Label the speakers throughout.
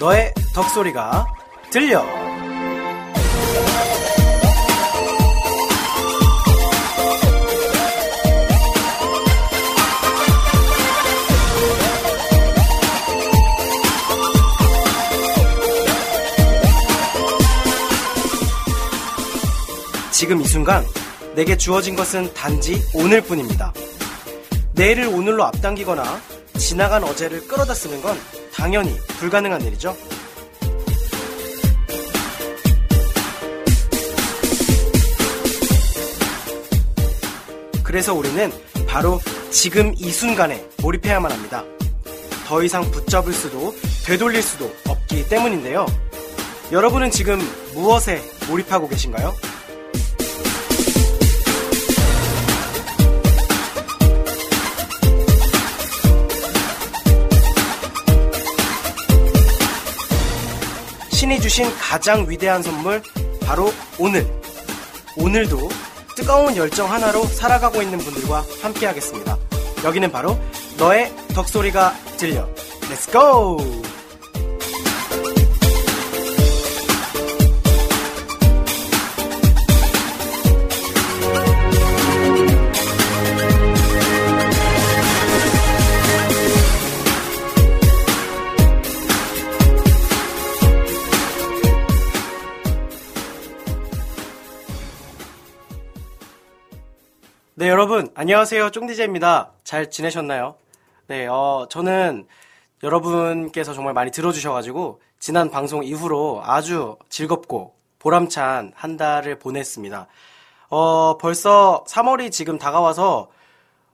Speaker 1: 너의 덕소리가 들려. 지금 이 순간 내게 주어진 것은 단지 오늘 뿐입니다. 내일을 오늘로 앞당기거나 지나간 어제를 끌어다 쓰는 건 당연히 불가능한 일이죠. 그래서 우리는 바로 지금 이 순간에 몰입해야만 합니다. 더 이상 붙잡을 수도 되돌릴 수도 없기 때문인데요. 여러분은 지금 무엇에 몰입하고 계신가요? 신이 주신 가장 위대한 선물 바로 오늘. 오늘도 뜨거운 열정 하나로 살아가고 있는 분들과 함께 하겠습니다. 여기는 바로 너의 덕소리가 들려. 렛츠 고! 네, 여러분, 안녕하세요. 쫑디제입니다. 잘 지내셨나요? 네, 어, 저는 여러분께서 정말 많이 들어주셔가지고, 지난 방송 이후로 아주 즐겁고 보람찬 한 달을 보냈습니다. 어, 벌써 3월이 지금 다가와서,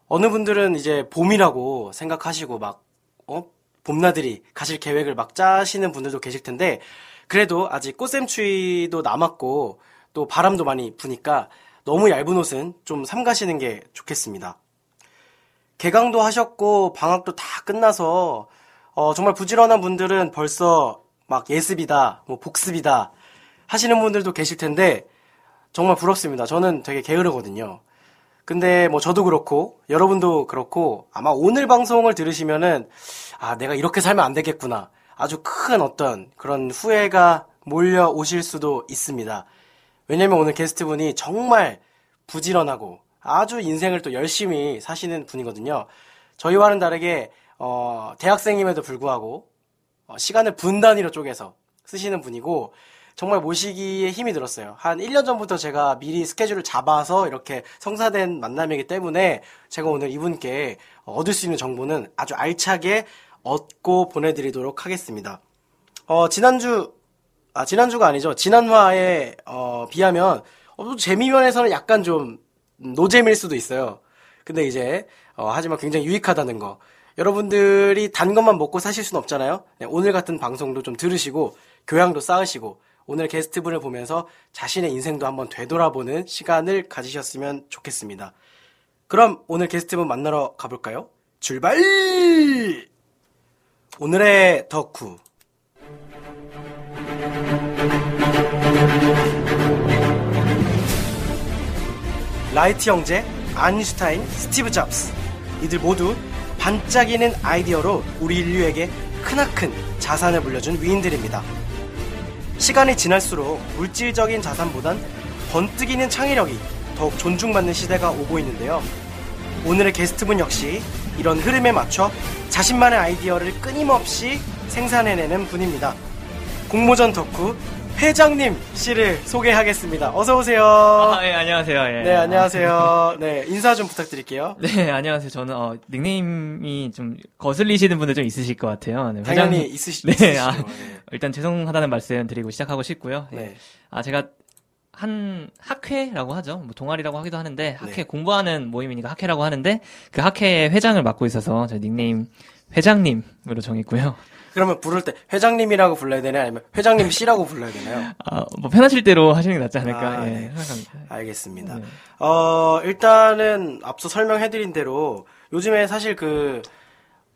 Speaker 1: 어느 분들은 이제 봄이라고 생각하시고 막, 어? 봄나들이 가실 계획을 막 짜시는 분들도 계실 텐데, 그래도 아직 꽃샘추위도 남았고, 또 바람도 많이 부니까, 너무 얇은 옷은 좀 삼가시는 게 좋겠습니다. 개강도 하셨고 방학도 다 끝나서 어, 정말 부지런한 분들은 벌써 막 예습이다, 뭐 복습이다 하시는 분들도 계실 텐데 정말 부럽습니다. 저는 되게 게으르거든요. 근데 뭐 저도 그렇고 여러분도 그렇고 아마 오늘 방송을 들으시면은 아 내가 이렇게 살면 안 되겠구나 아주 큰 어떤 그런 후회가 몰려 오실 수도 있습니다. 왜냐면 오늘 게스트분이 정말 부지런하고 아주 인생을 또 열심히 사시는 분이거든요. 저희와는 다르게 어, 대학생임에도 불구하고 어, 시간을 분 단위로 쪼개서 쓰시는 분이고 정말 모시기에 힘이 들었어요. 한 1년 전부터 제가 미리 스케줄을 잡아서 이렇게 성사된 만남이기 때문에 제가 오늘 이분께 얻을 수 있는 정보는 아주 알차게 얻고 보내드리도록 하겠습니다. 어, 지난주 아, 지난주가 아니죠. 지난화에, 어, 비하면, 어, 재미면에서는 약간 좀, 노잼일 수도 있어요. 근데 이제, 어, 하지만 굉장히 유익하다는 거. 여러분들이 단 것만 먹고 사실 수는 없잖아요. 네, 오늘 같은 방송도 좀 들으시고, 교양도 쌓으시고, 오늘 게스트분을 보면서 자신의 인생도 한번 되돌아보는 시간을 가지셨으면 좋겠습니다. 그럼 오늘 게스트분 만나러 가볼까요? 출발! 오늘의 덕후. 라이트 형제, 아인슈타인, 스티브 잡스. 이들 모두 반짝이는 아이디어로 우리 인류에게 크나큰 자산을 물려준 위인들입니다. 시간이 지날수록 물질적인 자산보단 번뜩이는 창의력이 더욱 존중받는 시대가 오고 있는데요. 오늘의 게스트분 역시 이런 흐름에 맞춰 자신만의 아이디어를 끊임없이 생산해내는 분입니다. 공모전 덕후 회장님 씨를 소개하겠습니다. 어서 오세요.
Speaker 2: 아, 예, 안녕하세요. 예.
Speaker 1: 네, 안녕하세요. 네, 인사 좀 부탁드릴게요.
Speaker 2: 네, 안녕하세요. 저는 어, 닉네임이 좀 거슬리시는 분들 좀 있으실 것 같아요. 네,
Speaker 1: 당연히 있으시,
Speaker 2: 네,
Speaker 1: 있으시죠.
Speaker 2: 아,
Speaker 1: 네.
Speaker 2: 일단 죄송하다는 말씀 드리고 시작하고 싶고요. 예.
Speaker 1: 네.
Speaker 2: 아, 제가 한 학회라고 하죠. 뭐 동아리라고 하기도 하는데 학회
Speaker 1: 네.
Speaker 2: 공부하는 모임이니까 학회라고 하는데 그 학회 회장을 맡고 있어서 저 닉네임 회장님으로 정했고요.
Speaker 1: 그러면 부를 때 회장님이라고 불러야 되나요? 아니면 회장님 씨라고 불러야 되나요?
Speaker 2: 아, 뭐 편하실 대로 하시는 게 낫지 않을까
Speaker 1: 아,
Speaker 2: 예,
Speaker 1: 네.
Speaker 2: 생각합니다.
Speaker 1: 알겠습니다.
Speaker 2: 네.
Speaker 1: 어, 일단은 앞서 설명해드린 대로 요즘에 사실 그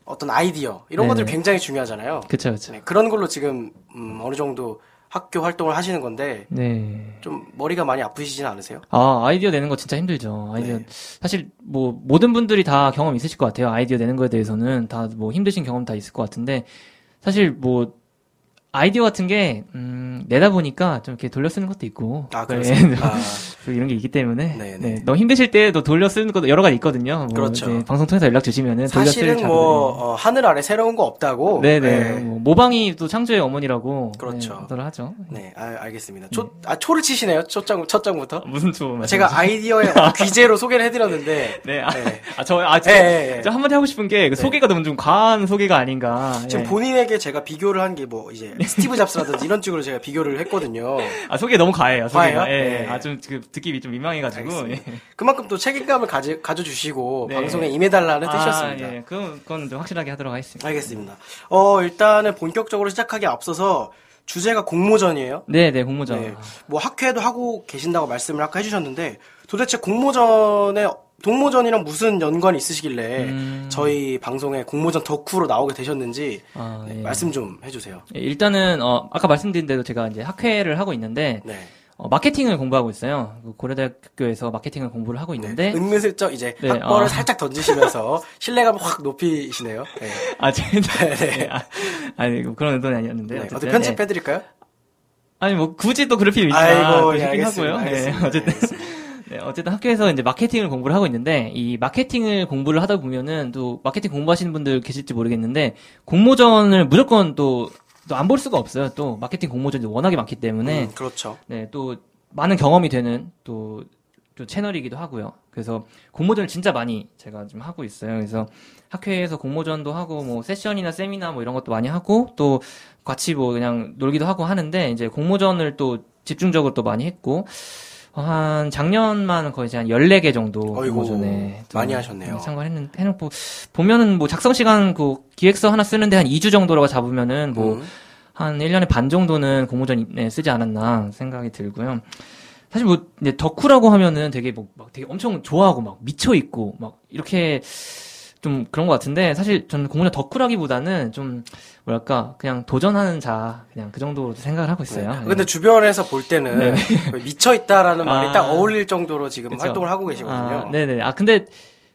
Speaker 1: 어떤 아이디어 이런
Speaker 2: 네.
Speaker 1: 것들 굉장히 중요하잖아요.
Speaker 2: 그쵸, 그쵸.
Speaker 1: 네, 그런 걸로 지금 음, 어느 정도 학교 활동을 하시는 건데
Speaker 2: 네.
Speaker 1: 좀 머리가 많이 아프시진 않으세요?
Speaker 2: 아, 아이디어 내는 거 진짜 힘들죠. 아이디어.
Speaker 1: 네.
Speaker 2: 사실, 뭐, 모든 분들이 다 경험 있으실 것 같아요. 아이디어 내는 거에 대해서는 다 뭐 힘드신 경험 다 있을 것 같은데, 사실 뭐, 아이디어 같은 게, 음, 내다 보니까 좀 이렇게 돌려 쓰는 것도 있고.
Speaker 1: 아,
Speaker 2: 네,
Speaker 1: 그렇습니까?
Speaker 2: 이런 게 있기 때문에.
Speaker 1: 네네.
Speaker 2: 네, 너무 힘드실 때도 돌려 쓰는 것도 여러 가지 있거든요. 뭐
Speaker 1: 그렇죠.
Speaker 2: 방송 통해서 연락 주시면은
Speaker 1: 사실은. 뭐 어, 하늘 아래 새로운 거 없다고.
Speaker 2: 네네.
Speaker 1: 네.
Speaker 2: 뭐 모방이 또 창조의 어머니라고.
Speaker 1: 그렇죠.
Speaker 2: 네, 를 하죠.
Speaker 1: 네, 아, 알겠습니다. 초, 아, 초를 치시네요. 첫장, 첫 장부터.
Speaker 2: 무슨 초
Speaker 1: 제가 아이디어의 귀재로 소개를 해드렸는데.
Speaker 2: 네, 아,
Speaker 1: 네.
Speaker 2: 아, 저, 아, 한마디 하고 싶은 게, 그 소개가 너무 좀 과한 소개가 아닌가.
Speaker 1: 지금
Speaker 2: 예.
Speaker 1: 본인에게 제가 비교를 한 게 뭐, 이제, 스티브 잡스라든지 이런 쪽으로 제가 비교를 했거든요.
Speaker 2: 아, 소개 너무 과해요, 소개가.
Speaker 1: 과해요?
Speaker 2: 예,
Speaker 1: 네.
Speaker 2: 아, 좀, 그, 듣기 좀 민망해가지고. 예.
Speaker 1: 그만큼 또 책임감을 가지, 가져주시고,
Speaker 2: 네.
Speaker 1: 방송에 임해달라는 뜻이었습니다.
Speaker 2: 아, 예, 그건, 그건 좀 확실하게 하도록 하겠습니다.
Speaker 1: 알겠습니다. 어, 일단은 본격적으로 시작하기 앞서서, 주제가 공모전이에요.
Speaker 2: 네, 네, 공모전.
Speaker 1: 네. 뭐 학회도 하고 계신다고 말씀을 아까 해주셨는데 도대체 공모전에 동모전이랑 무슨 연관이 있으시길래
Speaker 2: 음.
Speaker 1: 저희 방송에 공모전 덕후로 나오게 되셨는지
Speaker 2: 아,
Speaker 1: 네,
Speaker 2: 예.
Speaker 1: 말씀 좀 해주세요.
Speaker 2: 예, 일단은, 어, 아까 말씀드린 대로 제가 이제 학회를 하고 있는데,
Speaker 1: 네.
Speaker 2: 어, 마케팅을 공부하고 있어요. 그 고려대학교에서 마케팅을 공부를 하고 있는데,
Speaker 1: 은근슬쩍 이제
Speaker 2: 네,
Speaker 1: 학벌을
Speaker 2: 어.
Speaker 1: 살짝 던지시면서 신뢰감을 확 높이시네요. 네.
Speaker 2: 아, 제, 네. 아, 아니, 뭐 그런 의도는 아니었는데.
Speaker 1: 네. 어떻게
Speaker 2: 예.
Speaker 1: 편집해드릴까요?
Speaker 2: 아니, 뭐, 굳이 또 그럴 필요 있나.
Speaker 1: 아이고, 예, 알겠습니다.
Speaker 2: 하고요. 예,
Speaker 1: 알겠습니다.
Speaker 2: 어쨌든.
Speaker 1: 알겠습니다.
Speaker 2: 네, 어쨌든 학교에서 이제 마케팅을 공부를 하고 있는데, 이 마케팅을 공부를 하다 보면은 또 마케팅 공부하시는 분들 계실지 모르겠는데, 공모전을 무조건 또, 또 안 볼 수가 없어요. 또 마케팅 공모전이 워낙에 많기 때문에,
Speaker 1: 음, 그렇죠.
Speaker 2: 네, 또 많은 경험이 되는 또, 또 채널이기도 하고요. 그래서 공모전을 진짜 많이 제가 좀 하고 있어요. 그래서 학회에서 공모전도 하고 뭐 세션이나 세미나 뭐 이런 것도 많이 하고 또 같이 뭐 그냥 놀기도 하고 하는데 이제 공모전을 또 집중적으로 또 많이 했고 어, 한 작년만 거의 한 14개 정도
Speaker 1: 어이구,
Speaker 2: 공모전에 또
Speaker 1: 많이 하셨네요.
Speaker 2: 참가를 했는 해놓고 보면은 뭐 작성 시간 그 기획서 하나 쓰는데 한 2주 정도라고 잡으면은 뭐
Speaker 1: 음.
Speaker 2: 한 1년에 반 정도는 공모전에 쓰지 않았나 생각이 들고요. 사실 뭐, 이제 덕후라고 하면은 되게 뭐, 막 되게 엄청 좋아하고 막 미쳐 있고 막 이렇게 좀 그런 것 같은데 사실 저는 공모전 덕후라기보다는 좀 뭐랄까 그냥 도전하는 자 그냥 그 정도로 생각을 하고 있어요.
Speaker 1: 네. 근데 주변에서 볼 때는 미쳐 있다라는 말이
Speaker 2: 아.
Speaker 1: 딱 어울릴 정도로 지금
Speaker 2: 그쵸.
Speaker 1: 활동을 하고 계시거든요.
Speaker 2: 아, 네네. 아, 근데,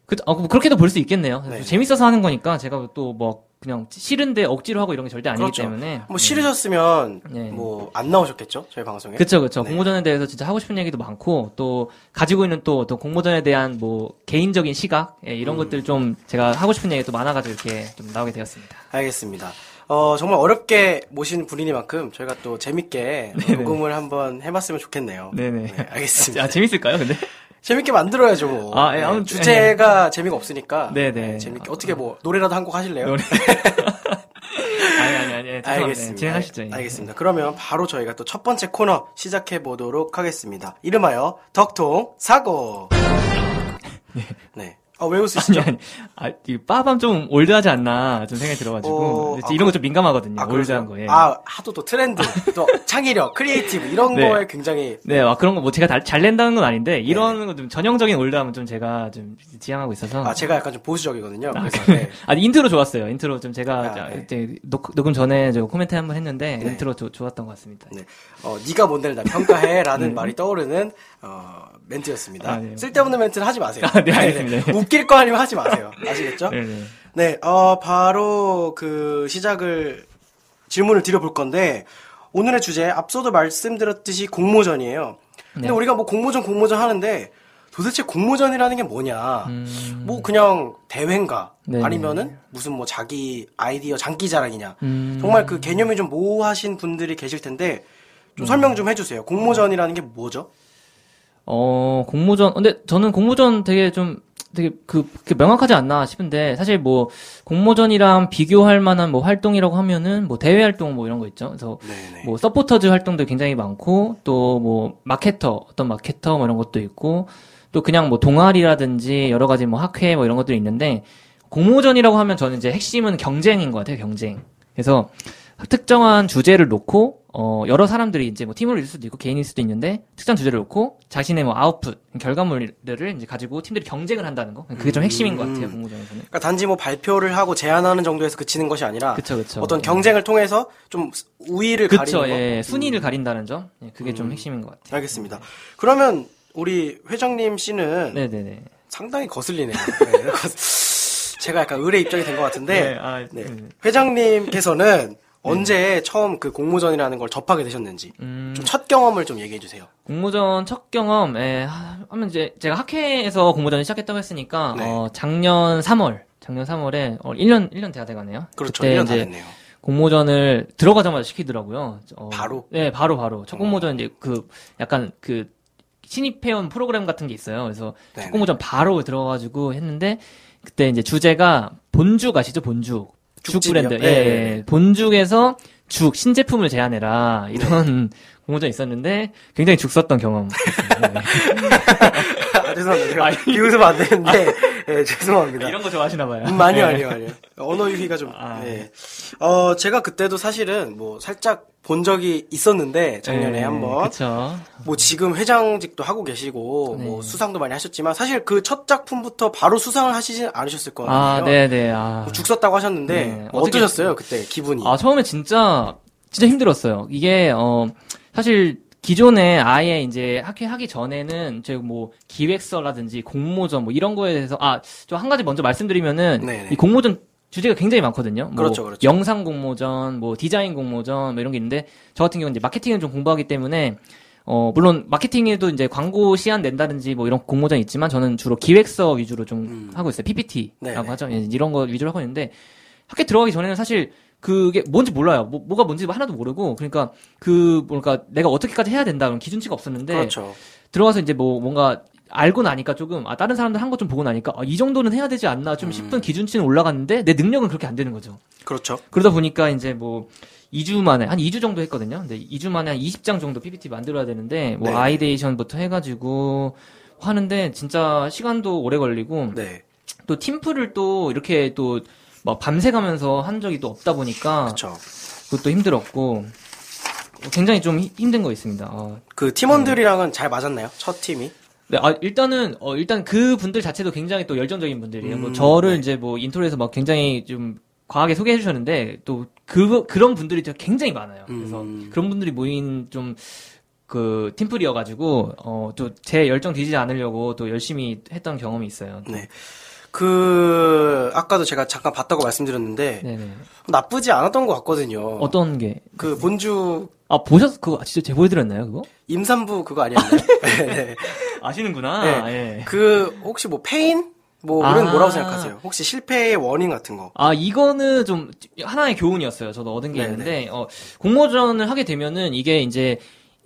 Speaker 2: 그, 어, 뭐 그렇게도 볼 수 있겠네요.
Speaker 1: 네.
Speaker 2: 재밌어서 하는 거니까 제가 또 뭐, 그냥 싫은데 억지로 하고 이런 게 절대 아니기
Speaker 1: 그렇죠.
Speaker 2: 때문에.
Speaker 1: 뭐 싫으셨으면
Speaker 2: 네.
Speaker 1: 뭐안 나오셨겠죠 저희 방송에.
Speaker 2: 그쵸, 그쵸.
Speaker 1: 네.
Speaker 2: 공모전에 대해서 진짜 하고 싶은 얘기도 많고, 또, 가지고 있는 또, 또 공모전에 대한 뭐, 개인적인 시각, 예, 이런
Speaker 1: 음.
Speaker 2: 것들 좀 제가 하고 싶은 얘기 또 많아가지고 이렇게 좀 나오게 되었습니다.
Speaker 1: 알겠습니다. 어 정말 어렵게 모신 분이니만큼 저희가 또 재밌게 녹음을 한번 해봤으면 좋겠네요.
Speaker 2: 네네.
Speaker 1: 네, 알겠습니다.
Speaker 2: 아, 재밌을까요, 근데?
Speaker 1: 재밌게 만들어야죠 뭐.
Speaker 2: 아, 예,
Speaker 1: 네,
Speaker 2: 아무튼-
Speaker 1: 주제가 재미가 없으니까.
Speaker 2: 네네.
Speaker 1: 재밌게 어떻게 뭐 노래라도 한 곡 하실래요?
Speaker 2: 노래. 아니, 아니, 아니. 죄송합니다.
Speaker 1: 알겠습니다.
Speaker 2: 진행하시죠. 예.
Speaker 1: 알겠습니다. 그러면 바로 저희가 또 첫 번째 코너 시작해 보도록 하겠습니다. 이름하여 덕통 사고. 네. 아, 왜 웃으시죠?
Speaker 2: 아니, 아니, 아, 이 빠밤 좀 old하지 않나 좀 생각이 들어가지고
Speaker 1: 어, 아,
Speaker 2: 이런 거 좀 민감하거든요.
Speaker 1: 아,
Speaker 2: old한? 거에.
Speaker 1: 아, 하도 또 트렌드, 또 창의력, creative 이런
Speaker 2: 네.
Speaker 1: 거에 굉장히
Speaker 2: 네, 막 그런 거 뭐 제가 다- 잘 낸다는 건 아닌데 이런 거좀 전형적인 old함은 좀 제가 좀 지양하고 있어서.
Speaker 1: 아, 제가 약간 좀 보수적이거든요.
Speaker 2: 아,
Speaker 1: 그래서
Speaker 2: 그래.
Speaker 1: 네.
Speaker 2: 아, 인트로 좋았어요. 인트로 좀 제가
Speaker 1: 아,
Speaker 2: 자,
Speaker 1: 네.
Speaker 2: 이제 녹, 녹음 전에 저 코멘트 한 번 했는데
Speaker 1: 네.
Speaker 2: 인트로 조- 좋았던 것 같습니다.
Speaker 1: 네. 어, 네가 뭔데 나를 평가해 라는 말이 떠오르는 어, 멘트였습니다.
Speaker 2: 아, 네.
Speaker 1: 쓸데없는 멘트는 하지 마세요.
Speaker 2: 아, 네, 알겠습니다.
Speaker 1: 웃길 거 아니면 하지 마세요. 아시겠죠?
Speaker 2: 네, 네.
Speaker 1: 네, 어, 바로 그 시작을 질문을 드려볼 건데 오늘의 주제 앞서도 말씀드렸듯이 공모전이에요. 근데
Speaker 2: 네.
Speaker 1: 우리가 뭐 공모전 공모전 하는데 도대체 공모전이라는 게 뭐냐?
Speaker 2: 음,
Speaker 1: 뭐 그냥 대회인가?
Speaker 2: 네.
Speaker 1: 아니면은 무슨 뭐 자기 아이디어 장기 자랑이냐?
Speaker 2: 음.
Speaker 1: 정말 그 개념이 좀 모호하신 분들이 계실 텐데 좀
Speaker 2: 음.
Speaker 1: 설명 좀 해주세요. 공모전이라는 게 뭐죠?
Speaker 2: 어, 공모전, 근데 저는 공모전 되게 좀, 되게 그, 그 명확하지 않나 싶은데, 사실 뭐, 공모전이랑 비교할 만한 뭐 활동이라고 하면은, 뭐 대외 활동 뭐 이런 거 있죠. 그래서
Speaker 1: 네네.
Speaker 2: 뭐 서포터즈 활동도 굉장히 많고, 또 뭐, 마케터, 어떤 마케터 뭐 이런 것도 있고, 또 그냥 뭐 동아리라든지 여러 가지 뭐 학회 뭐 이런 것들이 있는데, 공모전이라고 하면 저는 이제 핵심은 경쟁인 것 같아요, 경쟁. 그래서 특정한 주제를 놓고 어 여러 사람들이 이제 뭐 팀으로 있을 수도 있고 개인일 수도 있는데 특정 주제를 놓고 자신의 뭐 아웃풋 결과물들을 이제 가지고 팀들이 경쟁을 한다는 거 그게 좀 핵심인 것 같아요 공모전에서는
Speaker 1: 그러니까 단지 뭐 발표를 하고 제안하는 정도에서 그치는 것이 아니라
Speaker 2: 그쵸 그쵸
Speaker 1: 어떤
Speaker 2: 예.
Speaker 1: 경쟁을 통해서 좀 우위를
Speaker 2: 그쵸
Speaker 1: 가리는 거.
Speaker 2: 예 순위를 가린다는 점 예, 그게 좀 핵심인 것 같아요
Speaker 1: 알겠습니다. 그러면 우리 회장님 씨는
Speaker 2: 네네네
Speaker 1: 상당히 거슬리네요. 네, 제가 약간 의뢰 입장이 된 것 같은데
Speaker 2: 아,
Speaker 1: 네.
Speaker 2: 음.
Speaker 1: 회장님께서는 언제 처음 그 공모전이라는 걸 접하게 되셨는지
Speaker 2: 음,
Speaker 1: 좀 첫 경험을 좀 얘기해 주세요.
Speaker 2: 공모전 첫 경험, 예, 하- 하면 이제 제가 학회에서 공모전을 시작했다고 했으니까,
Speaker 1: 네.
Speaker 2: 어, 작년 3월, 작년 3월에, 어, 1년, 1년 돼야 돼가네요.
Speaker 1: 그렇죠.
Speaker 2: 그때
Speaker 1: 1년 다 됐네요.
Speaker 2: 공모전을 들어가자마자 시키더라고요. 어,
Speaker 1: 바로?
Speaker 2: 네, 바로, 바로. 첫 공모전 이제 그, 약간 그, 신입 회원 프로그램 같은 게 있어요. 그래서
Speaker 1: 네네.
Speaker 2: 첫 공모전 바로 들어가가지고 했는데, 그때 이제 주제가 본죽 아시죠? 본죽. 죽? 브랜드.
Speaker 1: 네,
Speaker 2: 예,
Speaker 1: 네,
Speaker 2: 예. 본죽에서 죽, 신제품을 제안해라. 이런 공모전 있었는데, 굉장히 죽 썼던 경험. 네.
Speaker 1: 아, 죄송합니다. 제가
Speaker 2: 아니.
Speaker 1: 비웃으면 안 되는데, 예, 죄송합니다.
Speaker 2: 이런 거 좋아하시나 봐요.
Speaker 1: 음, 아니요, 아니요, 아니요. 언어 유희가 좀,
Speaker 2: 아.
Speaker 1: 예. 어, 제가 그때도 사실은 뭐 살짝 본 적이 있었는데, 작년에
Speaker 2: 네,
Speaker 1: 한번.
Speaker 2: 그쵸.
Speaker 1: 뭐 지금 회장직도 하고 계시고, 뭐
Speaker 2: 네.
Speaker 1: 수상도 많이 하셨지만, 사실 그 첫 작품부터 바로 수상을 하시진 않으셨을 거예요.
Speaker 2: 아, 네네. 아.
Speaker 1: 뭐죽 썼다고 하셨는데,
Speaker 2: 네.
Speaker 1: 뭐 어떠셨어요, 그때 기분이?
Speaker 2: 아, 처음에 진짜, 진짜 힘들었어요. 이게, 어, 사실, 기존에 아예 이제 학회 하기 전에는 제가 뭐 기획서라든지 공모전 뭐 이런 거에 대해서 아, 저 한 가지 먼저 말씀드리면은
Speaker 1: 네네.
Speaker 2: 이 공모전 주제가 굉장히 많거든요. 뭐
Speaker 1: 그렇죠, 그렇죠.
Speaker 2: 영상 공모전, 뭐 디자인 공모전 뭐 이런 게 있는데 저 같은 경우는 이제 마케팅을 좀 공부하기 때문에 어, 물론 마케팅에도 이제 광고 시안 낸다든지 뭐 이런 공모전 있지만 저는 주로 기획서 위주로 좀
Speaker 1: 음.
Speaker 2: 하고 있어요. PPT라고
Speaker 1: 네네.
Speaker 2: 하죠. 예, 이런 거 위주로 하고 있는데 학교 들어가기 전에는 사실 그게 뭔지 몰라요. 뭐, 뭐가 뭔지 하나도 모르고 그러니까 그 뭔가 내가 어떻게까지 해야 된다 그런 기준치가 없었는데
Speaker 1: 그렇죠.
Speaker 2: 들어가서 이제 뭐 뭔가 알고 나니까 조금 아 다른 사람들 한거좀 보고 나니까 아, 이 정도는 해야 되지 않나
Speaker 1: 음.
Speaker 2: 좀 싶은 기준치는 올라갔는데 내 능력은 그렇게 안 되는 거죠.
Speaker 1: 그렇죠.
Speaker 2: 그러다 보니까 이제 뭐 2주 만에 한 2주 정도 했거든요. 근데 2주 만에 한 20장 정도 PPT 만들어야 되는데 뭐
Speaker 1: 네.
Speaker 2: ideation부터 해가지고 하는데 진짜 시간도 오래 걸리고
Speaker 1: 네.
Speaker 2: 또 팀플을 또 이렇게 또 막 밤새 가면서 한 적이 또 없다 보니까
Speaker 1: 그렇죠.
Speaker 2: 그것도 힘들었고 굉장히 좀 히- 힘든 거 있습니다. 아,
Speaker 1: 그 팀원들이랑은 잘 맞았나요? 첫 팀이?
Speaker 2: 네, 아, 일단은, 어, 일단 그 분들 자체도 굉장히 또 열정적인 분들이에요. 뭐,
Speaker 1: 음,
Speaker 2: 저를
Speaker 1: 네.
Speaker 2: 이제 뭐, 인트로에서 막 굉장히 좀, 과하게 소개해 주셨는데, 또, 그, 그런 분들이 또 굉장히 많아요. 그래서,
Speaker 1: 음.
Speaker 2: 그런 분들이 모인 좀, 그, 팀플이어가지고, 어, 또, 제 열정 뒤지지 않으려고 또 열심히 했던 경험이 있어요.
Speaker 1: 네. 그, 아까도 제가 잠깐 봤다고 말씀드렸는데,
Speaker 2: 네네.
Speaker 1: 나쁘지 않았던 것 같거든요.
Speaker 2: 어떤 게,
Speaker 1: 그 본주
Speaker 2: 아, 보셨, 그거 진짜 제보 해드렸나요, 그거?
Speaker 1: 임산부 그거 아니었나요? 네.
Speaker 2: 아시는구나,
Speaker 1: 네.
Speaker 2: 예.
Speaker 1: 그, 혹시 뭐 패인? 뭐,
Speaker 2: 아.
Speaker 1: 이런 뭐라고 생각하세요? 혹시 실패의 원인 같은 거?
Speaker 2: 아, 이거는 좀 하나의 교훈이었어요. 저도 얻은 게
Speaker 1: 네네.
Speaker 2: 있는데, 어, 공모전을 하게 되면은 이게 이제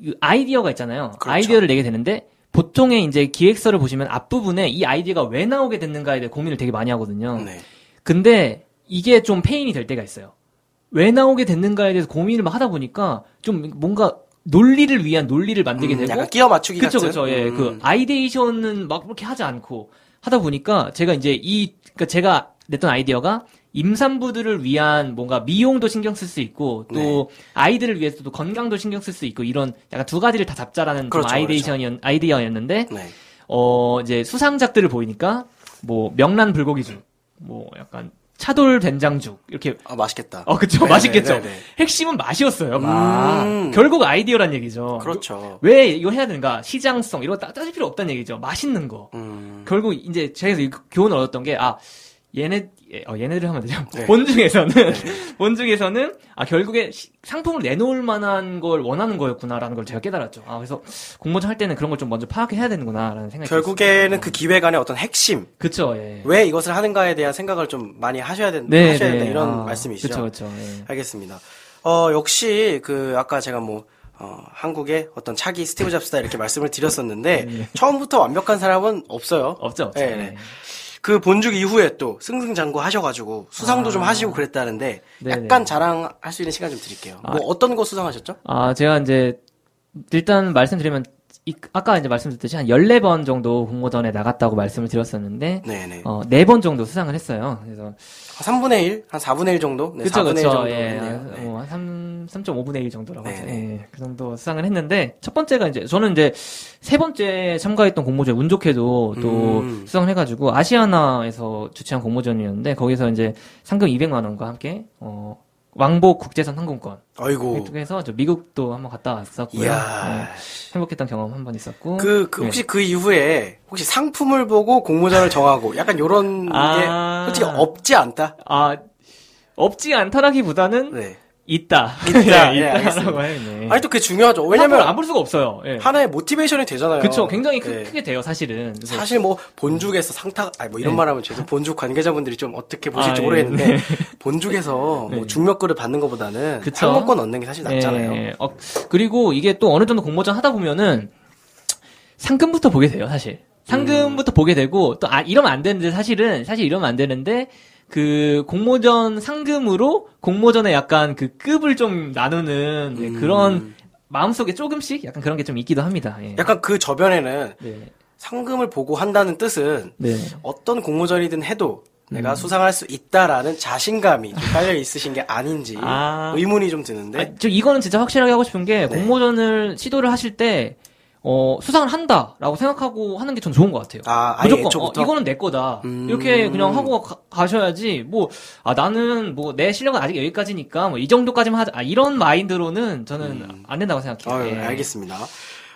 Speaker 2: 그 아이디어가 있잖아요.
Speaker 1: 그렇죠.
Speaker 2: 아이디어를 내게 되는데, 보통의 이제 기획서를 보시면 앞부분에 이 아이디어가 왜 나오게 됐는가에 대해 고민을 되게 많이 하거든요.
Speaker 1: 네.
Speaker 2: 근데 이게 좀 페인이 될 때가 있어요. 왜 나오게 됐는가에 대해서 고민을 막 하다 보니까 좀 뭔가 논리를 위한 논리를 만들게
Speaker 1: 음,
Speaker 2: 되고,
Speaker 1: 약간 끼워 맞추기
Speaker 2: 그쵸,
Speaker 1: 같은?
Speaker 2: 그쵸. 예,
Speaker 1: 음.
Speaker 2: 그 아이데이션은 막 그렇게 하지 않고 하다 보니까 제가 이제 이, 그니까 제가 냈던 아이디어가 임산부들을 위한 뭔가 미용도 신경 쓸 수 있고 또
Speaker 1: 네.
Speaker 2: 아이들을 위해서도 건강도 신경 쓸 수 있고 이런 약간 두 가지를 다 잡자라는 좀
Speaker 1: 그렇죠,
Speaker 2: 아이데이션이었, 아이디어였는데
Speaker 1: 네.
Speaker 2: 어 이제 수상작들을 보이니까 뭐 명란 불고기죽 뭐 약간 차돌 된장죽 이렇게
Speaker 1: 아, 맛있겠다.
Speaker 2: 어 그쵸
Speaker 1: 네,
Speaker 2: 맛있겠죠
Speaker 1: 네, 네, 네.
Speaker 2: 핵심은 맛이었어요 맛
Speaker 1: 음.
Speaker 2: 결국 아이디어란 얘기죠
Speaker 1: 그렇죠.
Speaker 2: 왜 이거 해야 되는가? 시장성 이런 거 따- 따질 필요 없다는 얘기죠. 맛있는 거.
Speaker 1: 음.
Speaker 2: 결국 이제 제가 이 교훈을 얻었던 게 아 얘네 예, 어, 얘네들 하면 되죠.
Speaker 1: 네.
Speaker 2: 본 중에서는 본중에서는 아 결국에 시- 상품을 내놓을 만한 걸 원하는 거였구나라는 걸 제가 깨달았죠. 아 그래서 공모전 할 때는 그런 걸 좀 먼저 파악해야 되는구나라는 생각이
Speaker 1: 결국에는 그 기획 안에 어떤 핵심.
Speaker 2: 그쵸. 예.
Speaker 1: 왜 이것을 하는가에 대한 생각을 좀 많이 하셔야 된다,
Speaker 2: 네,
Speaker 1: 하셔야 된다
Speaker 2: 네.
Speaker 1: 이런
Speaker 2: 아,
Speaker 1: 말씀이시죠.
Speaker 2: 그쵸, 그쵸. 예.
Speaker 1: 알겠습니다. 어, 역시 그 아까 제가 뭐 어, 한국의 어떤 차기 스티브 잡스다 이렇게 말씀을 드렸었는데 처음부터 완벽한 사람은 없어요.
Speaker 2: 없죠, 없죠.
Speaker 1: 네, 네. 그 본죽 이후에 또 승승장구 하셔가지고 수상도
Speaker 2: 아.
Speaker 1: 좀 하시고 그랬다는데
Speaker 2: 네,
Speaker 1: 약간
Speaker 2: 네.
Speaker 1: 자랑할 수 있는 시간 좀 드릴게요.
Speaker 2: 아.
Speaker 1: 뭐 어떤 거 수상하셨죠?
Speaker 2: 아, 제가 이제, 일단 말씀드리면, 이- 아까 이제 말씀드렸듯이 한 14번 정도 공모전에 나갔다고 말씀을 드렸었는데,
Speaker 1: 네네.
Speaker 2: 어, 4번 정도 수상을 했어요. 그래서,
Speaker 1: 3분의 1? 한 4분의 1 정도? 네,
Speaker 2: 그쵸,
Speaker 1: 4분의 1
Speaker 2: 그쵸.
Speaker 1: 정도
Speaker 2: 예,
Speaker 1: 했네요. 네.
Speaker 2: 뭐, 한 3, 3.5분의 1 정도라고 하죠. 예, 그 정도 수상을 했는데, 첫 번째가 이제, 저는 이제, 세 번째 참가했던 공모전, 운 좋게도 또
Speaker 1: 음.
Speaker 2: 수상을 해가지고, 아시아나에서 주최한 공모전이었는데, 거기서 이제 상금 200만 원과 함께, 어, 왕복 국제선 항공권
Speaker 1: 아이고.
Speaker 2: 획득해서 저 미국도 한번 갔다 왔었고요.
Speaker 1: 이야.
Speaker 2: 예, 행복했던 경험 한 번 있었고.
Speaker 1: 그, 그
Speaker 2: 예.
Speaker 1: 혹시 그 이후에 혹시 상품을 보고 공모전을 정하고 약간 요런
Speaker 2: 아.
Speaker 1: 게 솔직히 없지 않다?
Speaker 2: 아, 없지 않다라기보다는
Speaker 1: 네.
Speaker 2: 있다.
Speaker 1: 있다.
Speaker 2: 예,
Speaker 1: 예,
Speaker 2: 있다라고
Speaker 1: 알겠습니다.
Speaker 2: 해요. 네.
Speaker 1: 아니 또 그게 중요하죠.
Speaker 2: 왜냐면 안 볼 수가 없어요. 예.
Speaker 1: 하나의 모티베이션이 되잖아요.
Speaker 2: 그쵸. 굉장히 크,
Speaker 1: 네.
Speaker 2: 게 돼요, 사실은. 그래서
Speaker 1: 사실 뭐 본죽에서 상타 아니 뭐 이런
Speaker 2: 네.
Speaker 1: 말하면 죄송 본죽 관계자분들이 좀 어떻게 보실지
Speaker 2: 아, 예.
Speaker 1: 모르겠는데 본죽에서 뭐
Speaker 2: 네.
Speaker 1: 중력거를 받는 것보다는
Speaker 2: 그쵸.
Speaker 1: 상목권 얻는 게 사실 낫잖아요.
Speaker 2: 예, 어, 그리고 이게 또 어느 정도 공모전 하다 보면은 상금부터 보게 돼요, 사실. 상금부터 보게 되고 또 아 이러면 안 되는데 사실은 사실 이러면 안 되는데 그 공모전 상금으로 공모전에 약간 그 급을 좀 나누는 네,
Speaker 1: 음.
Speaker 2: 그런 마음속에 조금씩 약간 그런 게 좀 있기도 합니다. 예.
Speaker 1: 약간 그 저변에는
Speaker 2: 네.
Speaker 1: 상금을 보고 한다는 뜻은
Speaker 2: 네.
Speaker 1: 어떤 공모전이든 해도
Speaker 2: 음.
Speaker 1: 내가 수상할 수 있다라는 자신감이 좀 깔려 있으신 게 아닌지
Speaker 2: 아.
Speaker 1: 의문이 좀 드는데
Speaker 2: 아, 저 이거는 진짜 확실하게 하고 싶은 게
Speaker 1: 네.
Speaker 2: 공모전을 시도를 하실 때 어, 수상을 한다라고 생각하고 하는 게 전 좋은 것 같아요.
Speaker 1: 아,
Speaker 2: 무조건
Speaker 1: 애초부터?
Speaker 2: 어, 이거는 내 거다.
Speaker 1: 음.
Speaker 2: 이렇게 그냥 하고 가, 셔야지 뭐, 아, 나는 뭐, 내 실력은 아직 여기까지니까, 뭐, 이 정도까지만 하자. 아, 이런 마인드로는 저는 안 된다고 생각해요.
Speaker 1: 아유,
Speaker 2: 예.
Speaker 1: 알겠습니다.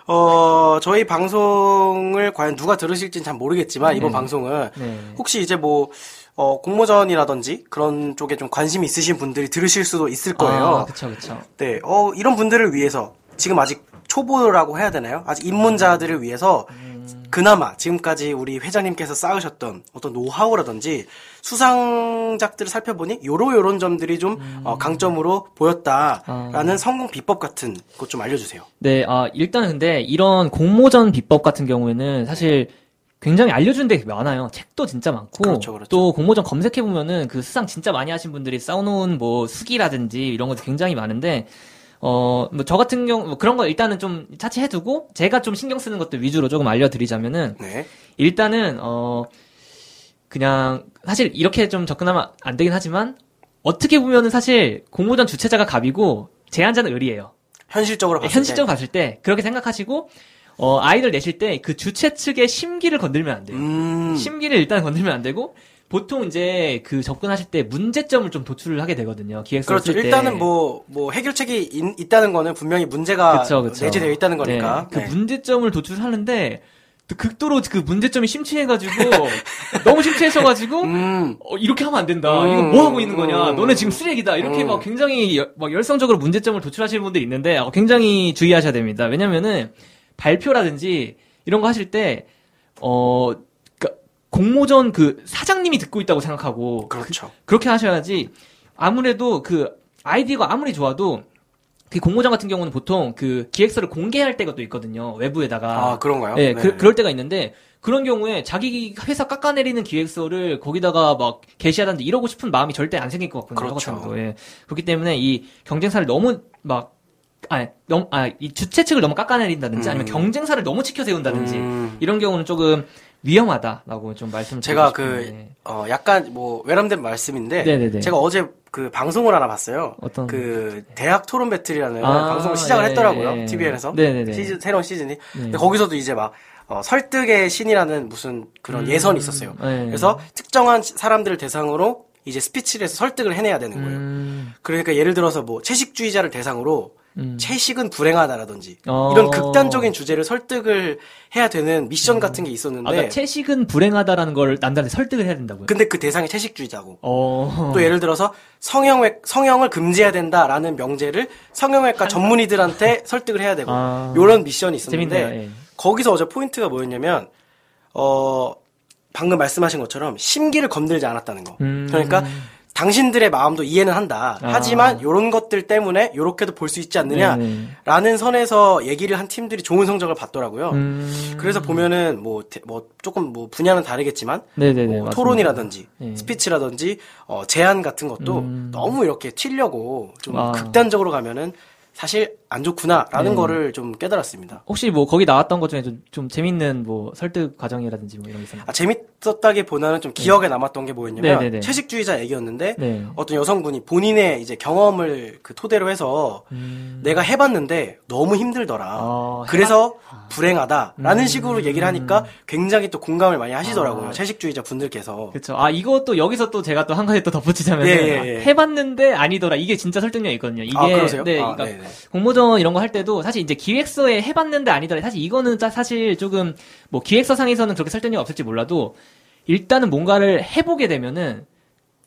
Speaker 1: 어, 저희 방송을 과연 누가 들으실지는 잘 모르겠지만, 이번
Speaker 2: 네.
Speaker 1: 방송은
Speaker 2: 네.
Speaker 1: 혹시 이제 뭐, 어, 공모전이라든지 그런 쪽에 좀 관심이 있으신 분들이 들으실 수도 있을 거예요.
Speaker 2: 아, 그쵸, 그쵸.
Speaker 1: 네, 어, 이런 분들을 위해서 지금 아직 초보라고 해야 되나요? 아직 입문자들을 위해서 그나마 지금까지 우리 회장님께서 쌓으셨던 어떤 노하우라든지 수상작들을 살펴보니 요로 요런 점들이 좀 어, 강점으로 보였다라는 성공 비법 같은 것 좀 알려주세요.
Speaker 2: 네, 아, 일단은 근데 이런 공모전 비법 같은 경우에는 사실 굉장히 알려주는 데 많아요. 책도 진짜 많고.
Speaker 1: 그렇죠, 그렇죠.
Speaker 2: 또 공모전 검색해 보면은 그 수상 진짜 많이 하신 분들이 쌓아놓은 뭐 수기라든지 이런 것도 굉장히 많은데, 어, 뭐 저 같은 경우, 뭐 그런 거 일단은 좀 차치해두고, 제가 좀 신경 쓰는 것들 위주로 조금 알려드리자면은,
Speaker 1: 네.
Speaker 2: 일단은, 어, 그냥, 사실 이렇게 좀 접근하면 안 되긴 하지만, 어떻게 보면은 사실 공모전 주최자가 갑이고, 제안자는 을이에요.
Speaker 1: 현실적으로 봤을
Speaker 2: 네, 현실적으로 봤을 때 그렇게 생각하시고 어, 아이들 내실 때 그 주최 측의 심기를 건들면 안
Speaker 1: 때.
Speaker 2: 돼요.
Speaker 1: 음.
Speaker 2: 심기를 일단 건들면 안 되고 보통 이제 그 접근하실 때 문제점을 좀 도출을 하게 되거든요. 기획서
Speaker 1: 그렇죠. 일단은 뭐, 뭐, 해결책이 있, 다는 거는 분명히 문제가
Speaker 2: 그쵸, 그쵸.
Speaker 1: 내재되어 있다는 거니까.
Speaker 2: 네, 그
Speaker 1: 네.
Speaker 2: 문제점을 도출하는데 또 극도로 그 문제점이 심취해가지고 너무 심취해서가지고
Speaker 1: 음.
Speaker 2: 어, 이렇게 하면 안 된다.
Speaker 1: 음,
Speaker 2: 이거 뭐 하고 있는 거냐.
Speaker 1: 음.
Speaker 2: 너네 지금 쓰레기다. 이렇게
Speaker 1: 음.
Speaker 2: 막 굉장히 여- 막 열성적으로 문제점을 도출하시는 분들이 있는데 어, 굉장히 주의하셔야 됩니다. 왜냐면은 발표라든지 이런 거 하실 때 어, 공모전 그 사장님이 듣고 있다고 생각하고
Speaker 1: 그렇죠.
Speaker 2: 그 렇게 하셔야지 아무래도 그 아이디어가 아무리 좋아도 그 공모전 같은 경우는 보통 그 기획서를 공개할 때가 또 있거든요. 외부에다가.
Speaker 1: 아, 그런가요?
Speaker 2: 예,
Speaker 1: 네.
Speaker 2: 그, 그럴 때가 있는데 그런 경우에 자기 회사 깎아내리는 기획서를 거기다가 막 게시하든지 이러고 싶은 마음이 절대 안 생길 것 같거든요.
Speaker 1: 그렇죠.
Speaker 2: 경우에. 그렇기 때문에 이 경쟁사를 너무 막 아니, 너무, 아, 이 주최 측을 너무 깎아내린다든지
Speaker 1: 음.
Speaker 2: 아니면 경쟁사를 너무 치켜 세운다든지
Speaker 1: 음.
Speaker 2: 이런 경우는 조금 위험하다라고 좀 말씀을
Speaker 1: 제가 그. 어, 약간 뭐, 외람된 말씀인데,
Speaker 2: 네네네.
Speaker 1: 제가 어제 그 방송을 하나 봤어요.
Speaker 2: 어떤
Speaker 1: 그, 대학 토론 배틀이라는
Speaker 2: 아,
Speaker 1: 방송을 시작을
Speaker 2: 예,
Speaker 1: 했더라고요.
Speaker 2: 예.
Speaker 1: TVN에서.
Speaker 2: 네네네.
Speaker 1: 시즌, 새로운 시즌이.
Speaker 2: 네.
Speaker 1: 근데 거기서도 이제 막, 어, 설득의 신이라는 무슨 그런 예선이 있었어요.
Speaker 2: 네.
Speaker 1: 그래서 특정한 사람들을 대상으로 이제 스피치를 해서 설득을 해내야 되는 거예요.
Speaker 2: 음,
Speaker 1: 그러니까 예를 들어서 뭐, 채식주의자를 대상으로
Speaker 2: 음.
Speaker 1: 채식은 불행하다라든지
Speaker 2: 어.
Speaker 1: 이런 극단적인 주제를 설득을 해야 되는 미션 같은 게
Speaker 2: 아,
Speaker 1: 있었는데
Speaker 2: 그러니까 채식은 불행하다라는 걸 남들한테 설득을 해야 된다고요?
Speaker 1: 근데 그 대상이 채식주의자고
Speaker 2: 어.
Speaker 1: 또 예를 들어서 성형외 성형을 금지해야 된다라는 명제를 성형외과 전문의들한테 설득을 해야 되고
Speaker 2: 아.
Speaker 1: 요런 미션이 있었는데
Speaker 2: 재밌네요. 예.
Speaker 1: 거기서 어제 포인트가 뭐였냐면 어 방금 말씀하신 것처럼 심기를 건들지 않았다는 거.
Speaker 2: 음.
Speaker 1: 그러니까 당신들의 마음도 이해는 한다.
Speaker 2: 아.
Speaker 1: 하지만 요런 것들 때문에 요렇게도 볼 수 있지 않느냐라는
Speaker 2: 네네.
Speaker 1: 선에서 얘기를 한 팀들이 좋은 성적을 받더라고요.
Speaker 2: 음.
Speaker 1: 그래서 보면은 뭐, 대- 뭐 조금 뭐 분야는 다르겠지만
Speaker 2: 네네네.
Speaker 1: 뭐
Speaker 2: 맞습니다.
Speaker 1: 토론이라든지
Speaker 2: 예.
Speaker 1: 스피치라든지 어, 제안 같은 것도
Speaker 2: 음.
Speaker 1: 너무 이렇게 튀려고 좀
Speaker 2: 아.
Speaker 1: 극단적으로 가면은 사실 안 좋구나라는
Speaker 2: 네.
Speaker 1: 거를 좀 깨달았습니다.
Speaker 2: 혹시 뭐 거기 나왔던 것 중에 좀, 좀 재밌는 뭐 설득 과정이라든지 뭐 이런 게 있었나요?
Speaker 1: 아, 재밌었다기보다는 좀 기억에 남았던 게 뭐였냐면
Speaker 2: 네네네.
Speaker 1: 채식주의자 얘기였는데
Speaker 2: 네.
Speaker 1: 어떤 여성분이 본인의 이제 경험을 그 토대로 해서
Speaker 2: 음.
Speaker 1: 내가 해봤는데 너무 힘들더라.
Speaker 2: 아,
Speaker 1: 그래서 불행하다라는
Speaker 2: 음.
Speaker 1: 식으로 얘기를 하니까 굉장히 또 공감을 많이 하시더라고요.
Speaker 2: 아.
Speaker 1: 채식주의자 분들께서.
Speaker 2: 그렇죠. 아 이것도 여기서 또 제가 또 한 가지 또 덧붙이자면
Speaker 1: 예, 예, 예.
Speaker 2: 해봤는데 아니더라. 이게 진짜 설득력 있거든요. 이게
Speaker 1: 아, 그러세요?
Speaker 2: 네,
Speaker 1: 아,
Speaker 2: 그러니까
Speaker 1: 네네.
Speaker 2: 공모전 이런 거 할 때도 사실 이제 기획서에 해봤는데 아니더라. 사실 이거는 짜- 사실 조금 뭐 기획서상에서는 그렇게 설득력 없을지 몰라도 일단은 뭔가를 해보게 되면은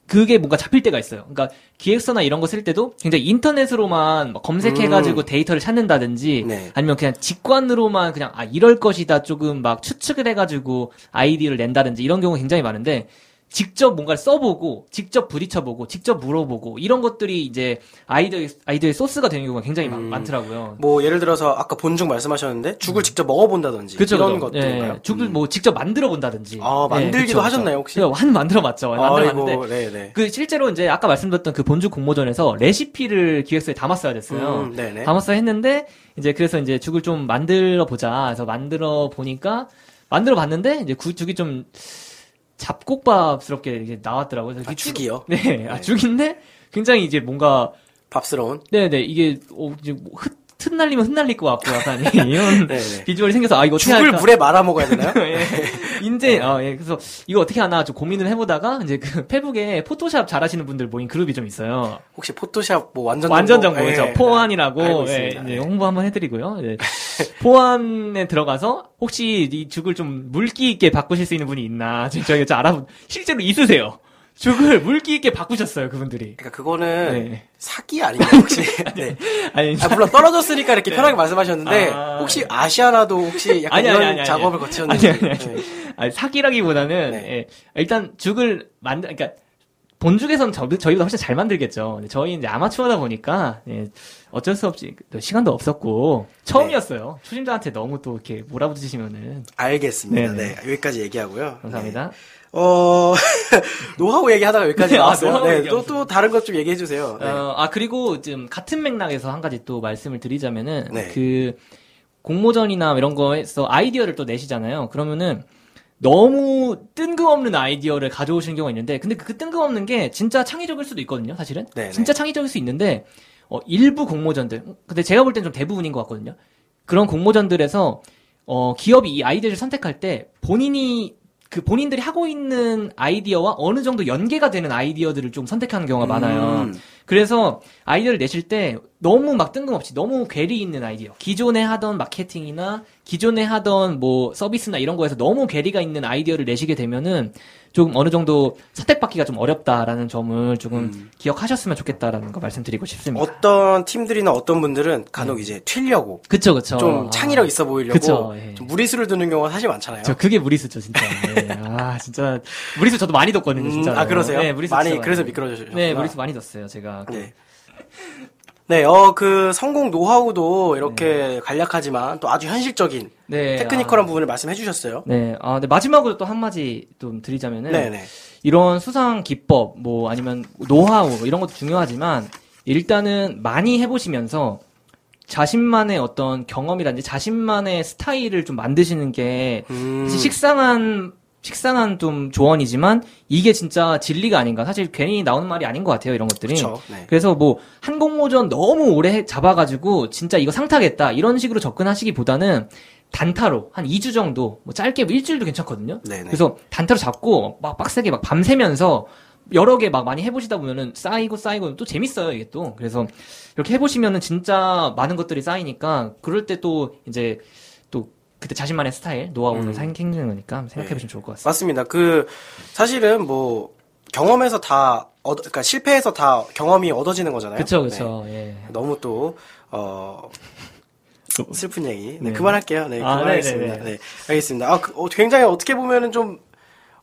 Speaker 2: 그게 뭔가 잡힐 때가 있어요. 그러니까 기획서나 이런 거 쓸 때도 굉장히 인터넷으로만 막 검색해가지고 데이터를 찾는다든지
Speaker 1: 네.
Speaker 2: 아니면 그냥 직관으로만 그냥 아 이럴 것이다 조금 막 추측을 해가지고 아이디어를 낸다든지 이런 경우가 굉장히 많은데 직접 뭔가를 써보고 직접 부딪혀보고 직접 물어보고 이런 것들이 이제 아이디어 아이디어의 소스가 되는 경우가 굉장히 많- 많더라고요.
Speaker 1: 뭐 예를 들어서 아까 본죽 말씀하셨는데 죽을 직접 먹어본다든지
Speaker 2: 그쵸,
Speaker 1: 이런
Speaker 2: 그쵸.
Speaker 1: 것들인가요?
Speaker 2: 예, 죽을 뭐 직접 만들어 본다든지.
Speaker 1: 아, 만들기도 하셨나요, 혹시?
Speaker 2: 한 만들어 봤죠. 만들어 봤는데
Speaker 1: 아이고, 네네.
Speaker 2: 그 실제로 이제 아까 말씀드렸던 그 본죽 공모전에서 레시피를 기획서에 담았어야 됐어요.
Speaker 1: 음.
Speaker 2: 담았어야 했는데 이제 그래서 이제 죽을 좀 만들어 보자. 그래서 만들어 보니까 만들어 봤는데 이제 구- 죽이 좀 잡곡밥스럽게 이렇게 나왔더라고요. 그래서
Speaker 1: 아, 죽이요?
Speaker 2: 네, 아,
Speaker 1: 네.
Speaker 2: 죽인데 굉장히 이제 뭔가
Speaker 1: 밥스러운.
Speaker 2: 네네 이게 어, 이제 뭐 흩, 흩날리면 흩날릴 것 같고 약간 이런
Speaker 1: 네네.
Speaker 2: 비주얼이 생겨서 아 이거 어떻게
Speaker 1: 죽을
Speaker 2: 할까?
Speaker 1: 물에 말아 먹어야 되나요?
Speaker 2: 예. 인제 어, 예. 그래서 이거 어떻게 하나 좀 고민을 해보다가 이제 그 페북에 포토샵 잘하시는 분들 모인 그룹이 좀 있어요.
Speaker 1: 혹시 포토샵 뭐 완전
Speaker 2: 완전
Speaker 1: 정보?
Speaker 2: 정보죠.
Speaker 1: 예,
Speaker 2: 포안이라고 예. 이제
Speaker 1: 네.
Speaker 2: 홍보 한번 해드리고요. 예. 포안에 들어가서 혹시 이 죽을 좀 물기 있게 바꾸실 수 있는 분이 있나 지금 저희가 좀 알아보 실제로 있으세요. 죽을 물기 있게 바꾸셨어요 그분들이.
Speaker 1: 그러니까 그거는
Speaker 2: 네.
Speaker 1: 사기 아닌가요 혹시? 네.
Speaker 2: 아니,
Speaker 1: 아, 물론 떨어졌으니까 이렇게 편하게 말씀하셨는데
Speaker 2: 아.
Speaker 1: 혹시 아시아나도 혹시 약간
Speaker 2: 아니, 아니,
Speaker 1: 이런
Speaker 2: 아니, 아니.
Speaker 1: 작업을 거치셨는지
Speaker 2: 아니, 아니, 아니.
Speaker 1: 네.
Speaker 2: 아니, 사기라기보다는
Speaker 1: 네.
Speaker 2: 예, 일단 죽을 만들 그러니까 본죽에서는 저, 저희보다 훨씬 잘 만들겠죠. 저희 이제 아마추어다 보니까 예, 어쩔 수 없이 또 시간도 없었고 처음이었어요. 초심자한테 너무 또 이렇게 몰아붙이시면은
Speaker 1: 알겠습니다.
Speaker 2: 네네.
Speaker 1: 네, 여기까지 얘기하고요.
Speaker 2: 감사합니다.
Speaker 1: 네. 어 노하우 얘기하다가 여기까지
Speaker 2: 아,
Speaker 1: 나왔어요.
Speaker 2: 노하우
Speaker 1: 네, 또. 또 다른 것 좀 얘기해 주세요. 네.
Speaker 2: 어, 아 그리고 좀 같은 맥락에서 한 가지 또 말씀을 드리자면은
Speaker 1: 네.
Speaker 2: 그 공모전이나 이런 거에서 아이디어를 또 내시잖아요. 그러면은 너무 뜬금없는 아이디어를 가져오시는 경우가 있는데 근데 그 뜬금없는 게 진짜 창의적일 수도 있거든요. 사실은
Speaker 1: 네네.
Speaker 2: 진짜 창의적일 수 있는데 어, 일부 공모전들 근데 제가 볼 땐 좀 대부분인 것 같거든요. 그런 공모전들에서 어, 기업이 이 아이디어를 선택할 때 본인이 그 본인들이 하고 있는 아이디어와 어느 정도 연계가 되는 아이디어들을 좀 선택하는 경우가 많아요.
Speaker 1: 음.
Speaker 2: 그래서 아이디어를 내실 때 너무 막 뜬금없이 너무 괴리 있는 아이디어. 기존에 하던 마케팅이나 기존에 하던 뭐 서비스나 이런 거에서 너무 괴리가 있는 아이디어를 내시게 되면은 조금 어느 정도 선택받기가 좀 어렵다라는 점을 조금 기억하셨으면 좋겠다라는 거 말씀드리고 싶습니다.
Speaker 1: 어떤 팀들이나 어떤 분들은 간혹 이제 튀려고
Speaker 2: 그쵸, 그쵸.
Speaker 1: 좀
Speaker 2: 아.
Speaker 1: 창의력 있어 보이려고
Speaker 2: 그쵸, 예.
Speaker 1: 좀 무리수를 두는 경우가 사실 많잖아요.
Speaker 2: 저 그게 무리수죠, 진짜. 네. 아, 진짜. 무리수 저도 많이 뒀거든요,
Speaker 1: 음,
Speaker 2: 진짜.
Speaker 1: 아 그러세요?
Speaker 2: 네, 무리수
Speaker 1: 많이 그래서. 미끄러지셨구나.
Speaker 2: 네, 무리수 많이 뒀어요, 제가.
Speaker 1: 네. 네, 어, 그 성공 노하우도 이렇게 간략하지만 또 아주 현실적인
Speaker 2: 네.
Speaker 1: 테크니컬한
Speaker 2: 아,
Speaker 1: 부분을 말씀해 주셨어요.
Speaker 2: 네. 아, 근데 마지막으로 또 한마디 좀 드리자면은.
Speaker 1: 네네.
Speaker 2: 이런 수상 기법, 뭐 아니면 노하우 이런 것도 중요하지만 일단은 많이 해보시면서 자신만의 어떤 경험이라든지 자신만의 스타일을 좀 만드시는 게
Speaker 1: 음,
Speaker 2: 식상한 식상한 좀 조언이지만 이게 진짜 진리가 아닌가. 사실 괜히 나오는 말이 아닌 것 같아요. 이런 것들이.
Speaker 1: 네.
Speaker 2: 그래서 뭐 항공모전 너무 오래 해- 잡아가지고 진짜 이거 상타겠다 이런 식으로 접근하시기보다는 단타로 한 2주 정도 뭐 짧게 뭐 일주일도 괜찮거든요.
Speaker 1: 네네.
Speaker 2: 그래서 단타로 잡고 막 빡세게 막 밤새면서 여러 개 막 많이 해보시다 보면은 쌓이고 쌓이고 또 재밌어요 이게 또 그래서 이렇게 해보시면은 진짜 많은 것들이 쌓이니까 그럴 때 또 이제 또 그때 자신만의 스타일 노하우를 생기는 거니까 생각해 보시면 좋을 것 같습니다.
Speaker 1: 맞습니다. 그 사실은 뭐 경험에서 다 얻, 그러니까 실패해서 다 경험이 얻어지는 거잖아요.
Speaker 2: 그쵸 그쵸 예.
Speaker 1: 네. 너무 또 어. 슬픈 얘기. 네,
Speaker 2: 네.
Speaker 1: 그만할게요. 네,
Speaker 2: 아,
Speaker 1: 그만하겠습니다.
Speaker 2: 네네네.
Speaker 1: 네, 알겠습니다. 아, 그, 어, 굉장히 어떻게 보면은 좀,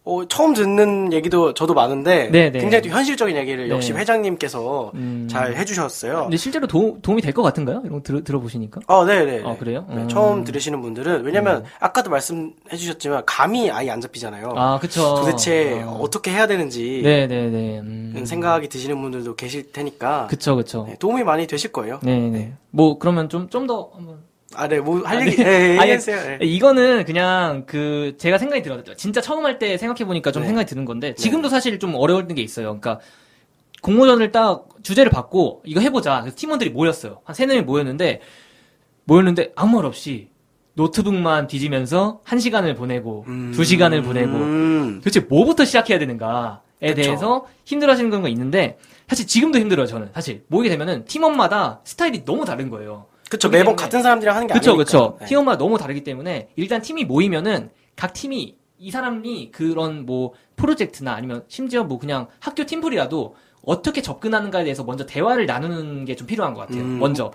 Speaker 1: 어, 처음 듣는 얘기도 저도 많은데,
Speaker 2: 네네.
Speaker 1: 굉장히 또 현실적인 얘기를 역시
Speaker 2: 네.
Speaker 1: 회장님께서
Speaker 2: 음.
Speaker 1: 잘 해주셨어요.
Speaker 2: 근데 실제로 도, 도움이 될 것 같은가요? 이런 거 들어, 들어보시니까?
Speaker 1: 어, 네네.
Speaker 2: 아, 그래요?
Speaker 1: 네,
Speaker 2: 음.
Speaker 1: 처음 들으시는 분들은, 왜냐면, 아까도 말씀해주셨지만, 감이 아예 안 잡히잖아요.
Speaker 2: 아, 그쵸.
Speaker 1: 도대체
Speaker 2: 어.
Speaker 1: 어떻게 해야 되는지,
Speaker 2: 네네네. 음.
Speaker 1: 생각이 드시는 분들도 계실 테니까,
Speaker 2: 그쵸, 그쵸.
Speaker 1: 네, 도움이 많이 되실 거예요.
Speaker 2: 네네. 뭐, 그러면 좀, 좀 더 한번.
Speaker 1: 아, 네, 뭐, 할 얘기, 네,
Speaker 2: 아니.
Speaker 1: 네.
Speaker 2: 이거는 그냥 그, 제가 생각이 들어요. 진짜 처음 할 때 생각해보니까 좀
Speaker 1: 네.
Speaker 2: 생각이 드는 건데, 지금도 사실 좀 어려운 게 있어요. 그러니까, 공모전을 딱 주제를 받고, 이거 해보자. 그래서 팀원들이 모였어요. 한 세네 명이 모였는데, 모였는데, 아무 말 없이, 노트북만 뒤지면서, 한 시간을 보내고,
Speaker 1: 음.
Speaker 2: 두 시간을 보내고,
Speaker 1: 음.
Speaker 2: 도대체 뭐부터 시작해야 되는가에
Speaker 1: 그쵸.
Speaker 2: 대해서 힘들어 하시는 경우가 있는데 사실 지금도 힘들어요 저는 사실 모이게 되면은 팀원마다 스타일이 너무 다른 거예요.
Speaker 1: 그쵸,
Speaker 2: 때문에-
Speaker 1: 매번 같은 사람들이랑 하는 게
Speaker 2: 그쵸
Speaker 1: 아니니까.
Speaker 2: 그쵸
Speaker 1: 네.
Speaker 2: 팀원마다 너무 다르기 때문에 일단 팀이 모이면은 각 팀이 이 사람이 그런 뭐 프로젝트나 아니면 심지어 뭐 그냥 학교 팀플이라도 어떻게 접근하는가에 대해서 먼저 대화를 나누는 게 좀 필요한 것 같아요.
Speaker 1: 음.
Speaker 2: 먼저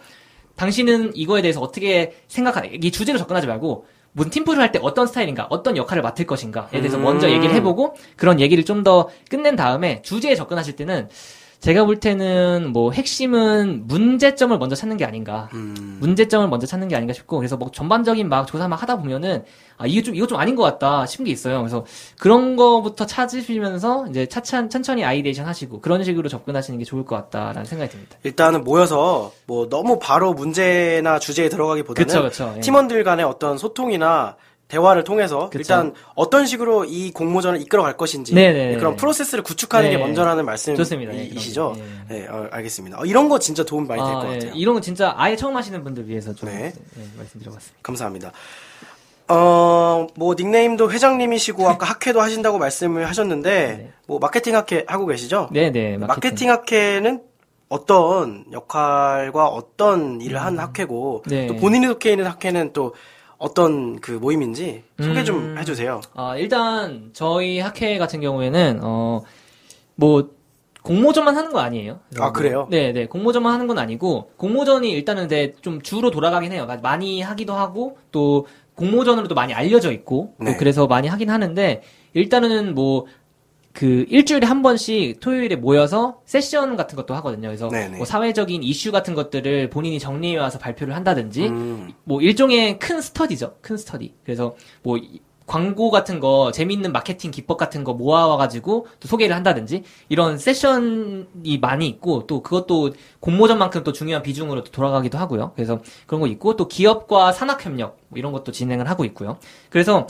Speaker 2: 당신은 이거에 대해서 어떻게 생각하나 이 주제로 접근하지 말고 무슨 팀플을 할 때 어떤 스타일인가, 어떤 역할을 맡을 것인가에 대해서
Speaker 1: 음.
Speaker 2: 먼저 얘기를 해보고 그런 얘기를 좀 더 끝낸 다음에 주제에 접근하실 때는 제가 볼 때는 뭐 핵심은 문제점을 먼저 찾는 게 아닌가.
Speaker 1: 음.
Speaker 2: 문제점을 먼저 찾는 게 아닌가 싶고 그래서 뭐 전반적인 막 조사 막 하다 보면은 아 이게 좀 이거 좀 아닌 것 같다 싶은 게 있어요. 그래서 그런 거부터 찾으시면서 이제 차차 천천히 ideation 하시고 그런 식으로 접근하시는 게 좋을 것 같다라는 생각이 듭니다.
Speaker 1: 일단은 모여서 뭐 너무 바로 문제나 주제에 들어가기보다는
Speaker 2: 그쵸, 그쵸, 예.
Speaker 1: 팀원들 간의 어떤 소통이나 대화를 통해서
Speaker 2: 그쵸.
Speaker 1: 일단 어떤 식으로 이 공모전을 이끌어 갈 것인지
Speaker 2: 네네네.
Speaker 1: 그런 프로세스를 구축하는
Speaker 2: 네.
Speaker 1: 게 먼저라는 말씀이시죠?
Speaker 2: 거. 예.
Speaker 1: 네, 어, 알겠습니다. 어, 이런 거 진짜 도움 많이 될것
Speaker 2: 아, 예.
Speaker 1: 같아요.
Speaker 2: 이런 건 진짜 아예 처음 하시는 분들 위해서 좀
Speaker 1: 네.
Speaker 2: 예, 말씀드려봤습니다.
Speaker 1: 감사합니다. 어, 뭐, 닉네임도 회장님이시고, 아까 학회도 하신다고 말씀을 하셨는데,
Speaker 2: 네.
Speaker 1: 뭐, 마케팅 학회 하고 계시죠?
Speaker 2: 네 네.
Speaker 1: 마케팅 학회는 어떤 역할과 어떤 일을 하는 학회고,
Speaker 2: 네.
Speaker 1: 또 본인이 속해 있는 학회는 또 어떤 그 모임인지 소개 좀
Speaker 2: 음.
Speaker 1: 해주세요.
Speaker 2: 아, 일단 저희 학회 같은 경우에는 어 뭐 공모전만 하는 거 아니에요.
Speaker 1: 아, 그래요?
Speaker 2: 네, 네. 공모전만 하는 건 아니고 공모전이 일단은 네, 좀 주로 돌아가긴 해요. 그러니까 많이 하기도 하고 또 공모전으로도 많이 알려져 있고 또
Speaker 1: 네.
Speaker 2: 그래서 많이 하긴 하는데 일단은 뭐 그 일주일에 한 번씩 토요일에 모여서 세션 같은 것도 하거든요. 그래서
Speaker 1: 네네.
Speaker 2: 뭐 사회적인 이슈 같은 것들을 본인이 정리해 와서 발표를 한다든지
Speaker 1: 음,
Speaker 2: 뭐 일종의 큰 스터디죠. 큰 스터디. 그래서 뭐 이- 광고 같은 거 재미있는 마케팅 기법 같은 거 모아와 가지고 또 소개를 한다든지 이런 세션이 많이 있고 또 그것도 공모전만큼 또 중요한 비중으로 또 돌아가기도 하고요. 그래서 그런 거 있고 또 기업과 산학 협력 뭐 이런 것도 진행을 하고 있고요. 그래서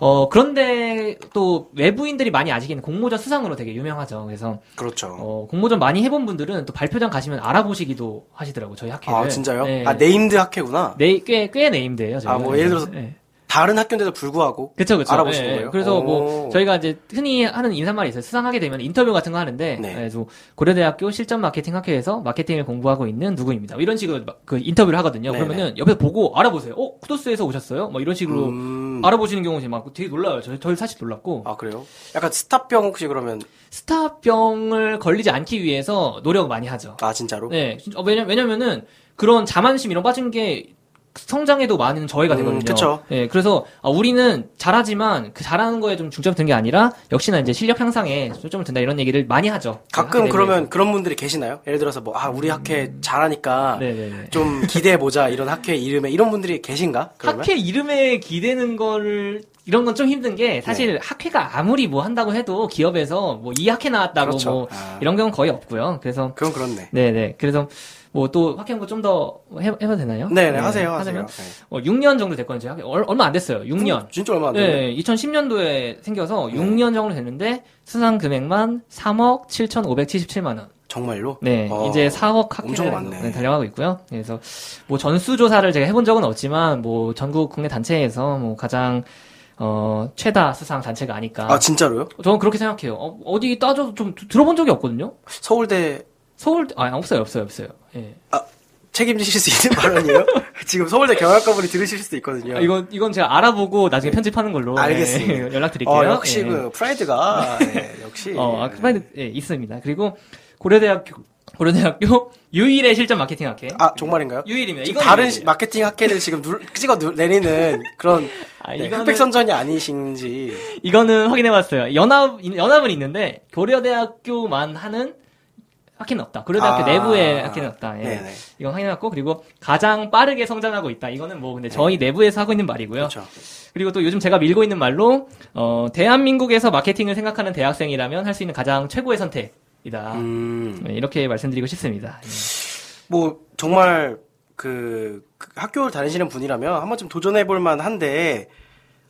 Speaker 2: 어 그런데 또 외부인들이 많이 아시기는 공모전 수상으로 되게 유명하죠. 그래서
Speaker 1: 그렇죠.
Speaker 2: 어 공모전 많이 해본 분들은 또 발표장 가시면 알아보시기도 하시더라고 요. 저희 학회를.
Speaker 1: 아, 진짜요?
Speaker 2: 네.
Speaker 1: 아, named 학회구나.
Speaker 2: 네, 꽤, 꽤 named예요. 저희가.
Speaker 1: 아, 뭐 예를 들어서
Speaker 2: 네.
Speaker 1: 다른 학교인데도 불구하고.
Speaker 2: 그쵸, 그쵸.
Speaker 1: 알아보신
Speaker 2: 예, 예.
Speaker 1: 거예요?
Speaker 2: 그래서 뭐,
Speaker 1: 오.
Speaker 2: 저희가 이제 흔히 하는 인사말이 있어요. 수상하게 되면 인터뷰 같은 거 하는데,
Speaker 1: 네.
Speaker 2: 예, 그래서 고려대학교 실전 마케팅 학회에서 마케팅을 공부하고 있는 누구입니다. 뭐 이런 식으로 막그 인터뷰를 하거든요.
Speaker 1: 네네.
Speaker 2: 그러면은 옆에서 보고 알아보세요. 어, 쿠도스에서 오셨어요? 뭐 이런 식으로
Speaker 1: 음,
Speaker 2: 알아보시는 경우가 막 되게 놀라요. 저, 저 사실 놀랐고.
Speaker 1: 아, 그래요? 약간 스탑병 혹시 그러면,
Speaker 2: 스타병을 걸리지 않기 위해서 노력을 많이 하죠.
Speaker 1: 아, 진짜로?
Speaker 2: 네. 어, 왜냐, 왜냐면은 그런 자만심 이런 빠진 게 성장에도 많은 저해가
Speaker 1: 음,
Speaker 2: 되거든요.
Speaker 1: 그쵸.
Speaker 2: 예, 그래서 아, 우리는 잘하지만 그 잘하는 거에 좀 중점 둔게 아니라 역시나 이제 실력 향상에 초점을 둔다 이런 얘기를 많이 하죠.
Speaker 1: 가끔
Speaker 2: 학회
Speaker 1: 그러면
Speaker 2: 내부에서.
Speaker 1: 그런 분들이 계시나요? 예를 들어서 뭐, 아, 우리 학회 잘하니까
Speaker 2: 네네네.
Speaker 1: 좀 기대해 보자, 이런 학회 이름에, 이런 분들이 계신가? 그러면?
Speaker 2: 학회 이름에 기대는 거를 이런 건 좀 힘든 게 사실
Speaker 1: 네.
Speaker 2: 학회가 아무리 뭐 한다고 해도 기업에서 뭐 이 학회 나왔다고
Speaker 1: 그렇죠.
Speaker 2: 뭐
Speaker 1: 아.
Speaker 2: 이런 경우는 거의 없고요. 그래서
Speaker 1: 그건 그렇네.
Speaker 2: 네네. 그래서 뭐 또 학회 공부 좀더 해봐도 되나요?
Speaker 1: 네네,
Speaker 2: 네,
Speaker 1: 하세요,
Speaker 2: 하자면
Speaker 1: 하세요. 네.
Speaker 2: 어, 6년 정도 됐거든요. 학회. 얼- 얼마 안 됐어요. 6년.
Speaker 1: 음, 진짜 얼마 안 됐네.
Speaker 2: 네, 2010년도에 생겨서
Speaker 1: 네.
Speaker 2: 6년 정도 됐는데 수상 금액만 3억 7,577만 원.
Speaker 1: 정말로?
Speaker 2: 네,
Speaker 1: 어,
Speaker 2: 이제 4억
Speaker 1: 엄청
Speaker 2: 학회를. 달려가고 있고요. 그래서 뭐 전수 조사를 제가 해본 적은 없지만 뭐 전국 국내 단체에서 뭐 가장 어 최다 수상 단체가 아닐까.
Speaker 1: 아, 진짜로요?
Speaker 2: 저는 그렇게 생각해요. 어, 디 따져서 좀 드- 들어본 적이 없거든요.
Speaker 1: 서울대
Speaker 2: 서울 아 없어요, 없어요, 없어요. 예.
Speaker 1: 책임지실 수 있는 발언이에요? 지금 서울대 경영학과분이 들으실 수도 있거든요.
Speaker 2: 아, 이건 이건 제가 알아보고 나중에 편집하는 걸로
Speaker 1: 네. 알겠습니다.
Speaker 2: 예, 연락드릴게요.
Speaker 1: 어, 역시
Speaker 2: 예.
Speaker 1: 그 프라이드가 네, 역시
Speaker 2: 어, 아, 그만 예, 있습니다. 그리고 고려대학교 고려대학교 유일의 실전 마케팅 학회.
Speaker 1: 아 정말인가요?
Speaker 2: 유일입니다. 이건
Speaker 1: 다른
Speaker 2: 유일이에요.
Speaker 1: 시- 마케팅 학회를 지금 누, 찍어 누, 내리는 그런
Speaker 2: 아,
Speaker 1: 네,
Speaker 2: 이거는
Speaker 1: 흑백선전이 아니신지
Speaker 2: 이거는 확인해봤어요. 연합 연합은 있는데 고려대학교만 하는 학회는 없다. 고려대학교
Speaker 1: 아.
Speaker 2: 내부의 학회는 없다. 예.
Speaker 1: 네네
Speaker 2: 이건 확인해봤고 그리고 가장 빠르게 성장하고 있다. 이거는 뭐 근데 저희 내부에서 하고 있는 말이고요.
Speaker 1: 그렇죠.
Speaker 2: 그리고 또 요즘 제가 밀고 있는 말로 어, 대한민국에서 마케팅을 생각하는 대학생이라면 할 수 있는 가장 최고의 선택 이다.
Speaker 1: 음,
Speaker 2: 네, 이렇게 말씀드리고 싶습니다. 예.
Speaker 1: 뭐 정말 그, 그 학교를 다니시는 분이라면 한 번쯤 도전해 볼 만한데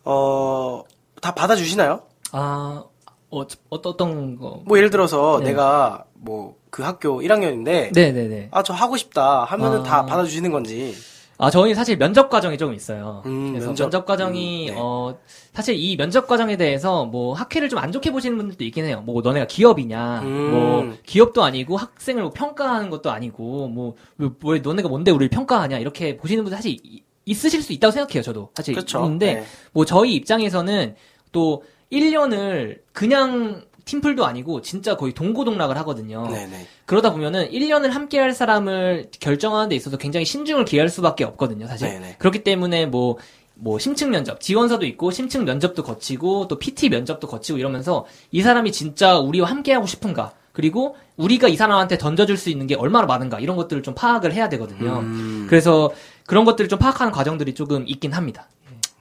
Speaker 1: 어 다 받아 주시나요?
Speaker 2: 아, 어, 어떤 거?
Speaker 1: 뭐 예를 들어서
Speaker 2: 네.
Speaker 1: 내가 뭐 그 학교 1학년인데
Speaker 2: 네 네 네.
Speaker 1: 아 저 하고 싶다 하면은
Speaker 2: 아.
Speaker 1: 다 받아 주시는 건지
Speaker 2: 아, 저희 사실 면접 과정이 조금 있어요.
Speaker 1: 음,
Speaker 2: 그래서
Speaker 1: 면접.
Speaker 2: 면접, 과정이,
Speaker 1: 음, 네.
Speaker 2: 어, 사실 이 면접 과정에 대해서 뭐 학회를 좀 안 좋게 보시는 분들도 있긴 해요. 뭐 너네가 기업이냐,
Speaker 1: 음.
Speaker 2: 뭐 기업도 아니고 학생을 뭐 평가하는 것도 아니고, 뭐, 왜, 왜 너네가 뭔데 우리를 평가하냐, 이렇게 보시는 분들 사실 이- 있으실 수 있다고 생각해요, 저도. 사실
Speaker 1: 그렇죠.
Speaker 2: 있는데,
Speaker 1: 네.
Speaker 2: 뭐 저희 입장에서는 또 1년을 그냥 팀플도 아니고 진짜 거의 동고동락을 하거든요.
Speaker 1: 네네.
Speaker 2: 그러다 보면은 1년을 함께 할 사람을 결정하는 데 있어서 굉장히 신중을 기할 수밖에 없거든요, 사실.
Speaker 1: 네네.
Speaker 2: 그렇기 때문에 뭐, 뭐, 심층 면접, 지원서도 있고, 심층 면접도 거치고, 또 PT 면접도 거치고 이러면서 이 사람이 진짜 우리와 함께 하고 싶은가, 그리고 우리가 이 사람한테 던져줄 수 있는 게 얼마나 많은가, 이런 것들을 좀 파악을 해야 되거든요.
Speaker 1: 음,
Speaker 2: 그래서 그런 것들을 좀 파악하는 과정들이 조금 있긴 합니다.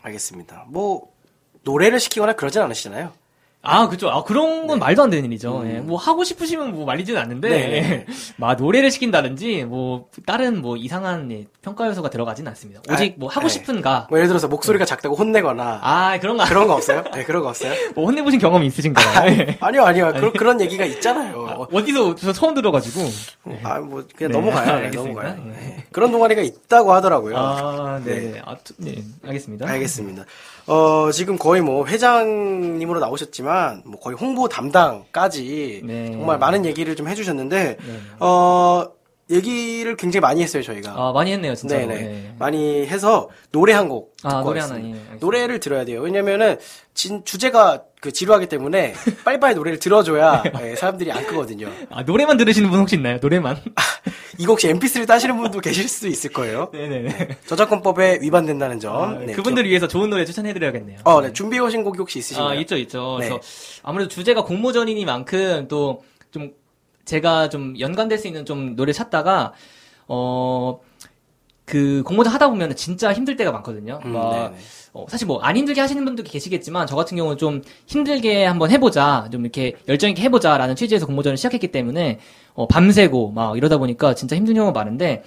Speaker 1: 알겠습니다. 뭐 노래를 시키거나 그러진 않으시잖아요.
Speaker 2: 아, 그죠. 아, 그런 건 말도 안 되는 일이죠.
Speaker 1: 음.
Speaker 2: 예. 뭐, 하고 싶으시면 뭐 말리지는 않는데,
Speaker 1: 네.
Speaker 2: 예. 막 노래를 시킨다든지, 뭐, 다른 뭐 이상한 예, 평가 요소가 들어가진 않습니다. 오직
Speaker 1: 아,
Speaker 2: 뭐 하고
Speaker 1: 네.
Speaker 2: 싶은가.
Speaker 1: 뭐 예를 들어서 목소리가 작다고 혼내거나
Speaker 2: 아, 그런 거,
Speaker 1: 그런 거 없어요? 네, 그런 거 없어요?
Speaker 2: 뭐 혼내보신 경험이 있으신가요? 예.
Speaker 1: 아니요, 아니요. 그, 그런 얘기가 있잖아요. 어,
Speaker 2: 어디서 저 처음 들어가지고.
Speaker 1: 아, 뭐 그냥
Speaker 2: 네,
Speaker 1: 넘어가요. 네. 넘어가요.
Speaker 2: 예.
Speaker 1: 네. 그런 동아리가 있다고 하더라고요.
Speaker 2: 아, 네.
Speaker 1: 네.
Speaker 2: 네. 아, 투- 네. 알겠습니다.
Speaker 1: 알겠습니다. 어, 지금 거의 뭐 회장님으로 나오셨지만 뭐 거의 홍보 담당까지
Speaker 2: 네.
Speaker 1: 정말 많은 얘기를 좀 해주셨는데
Speaker 2: 네.
Speaker 1: 어, 얘기를 굉장히 많이 했어요 저희가.
Speaker 2: 아, 많이 했네요, 진짜.
Speaker 1: 네네.
Speaker 2: 네.
Speaker 1: 많이 해서 노래 한 곡 듣고
Speaker 2: 아, 노래. 하나, 예.
Speaker 1: 노래를 들어야 돼요. 왜냐면은 진 주제가 그 지루하기 때문에 빨리빨리 노래를 들어줘야 예, 사람들이 안 끄거든요.
Speaker 2: 아, 노래만 들으시는 분 혹시 있나요? 노래만?
Speaker 1: 이거 혹시 MP3 따시는 분도 계실 수도 있을 거예요.
Speaker 2: 네네네.
Speaker 1: 저작권법에 위반된다는 점.
Speaker 2: 아,
Speaker 1: 네,
Speaker 2: 그분들 을 위해서 좋은 노래 추천해드려야겠네요.
Speaker 1: 어, 네. 준비해 오신 곡이 혹시 있으신가요?
Speaker 2: 아, 있죠, 있죠.
Speaker 1: 네.
Speaker 2: 그래서 아무래도 주제가 공모전이니만큼 또 좀 제가 좀 연관될 수 있는 좀 노래 찾다가 어. 그 공모전 하다 보면 진짜 힘들 때가 많거든요.
Speaker 1: 음,
Speaker 2: 막
Speaker 1: 네네.
Speaker 2: 어, 사실 뭐 안 힘들게 하시는 분도 계시겠지만 저 같은 경우는 좀 힘들게 한번 해보자, 좀 이렇게 열정 있게 해보자라는 취지에서 공모전을 시작했기 때문에 어, 밤새고 막 이러다 보니까 진짜 힘든 경우가 많은데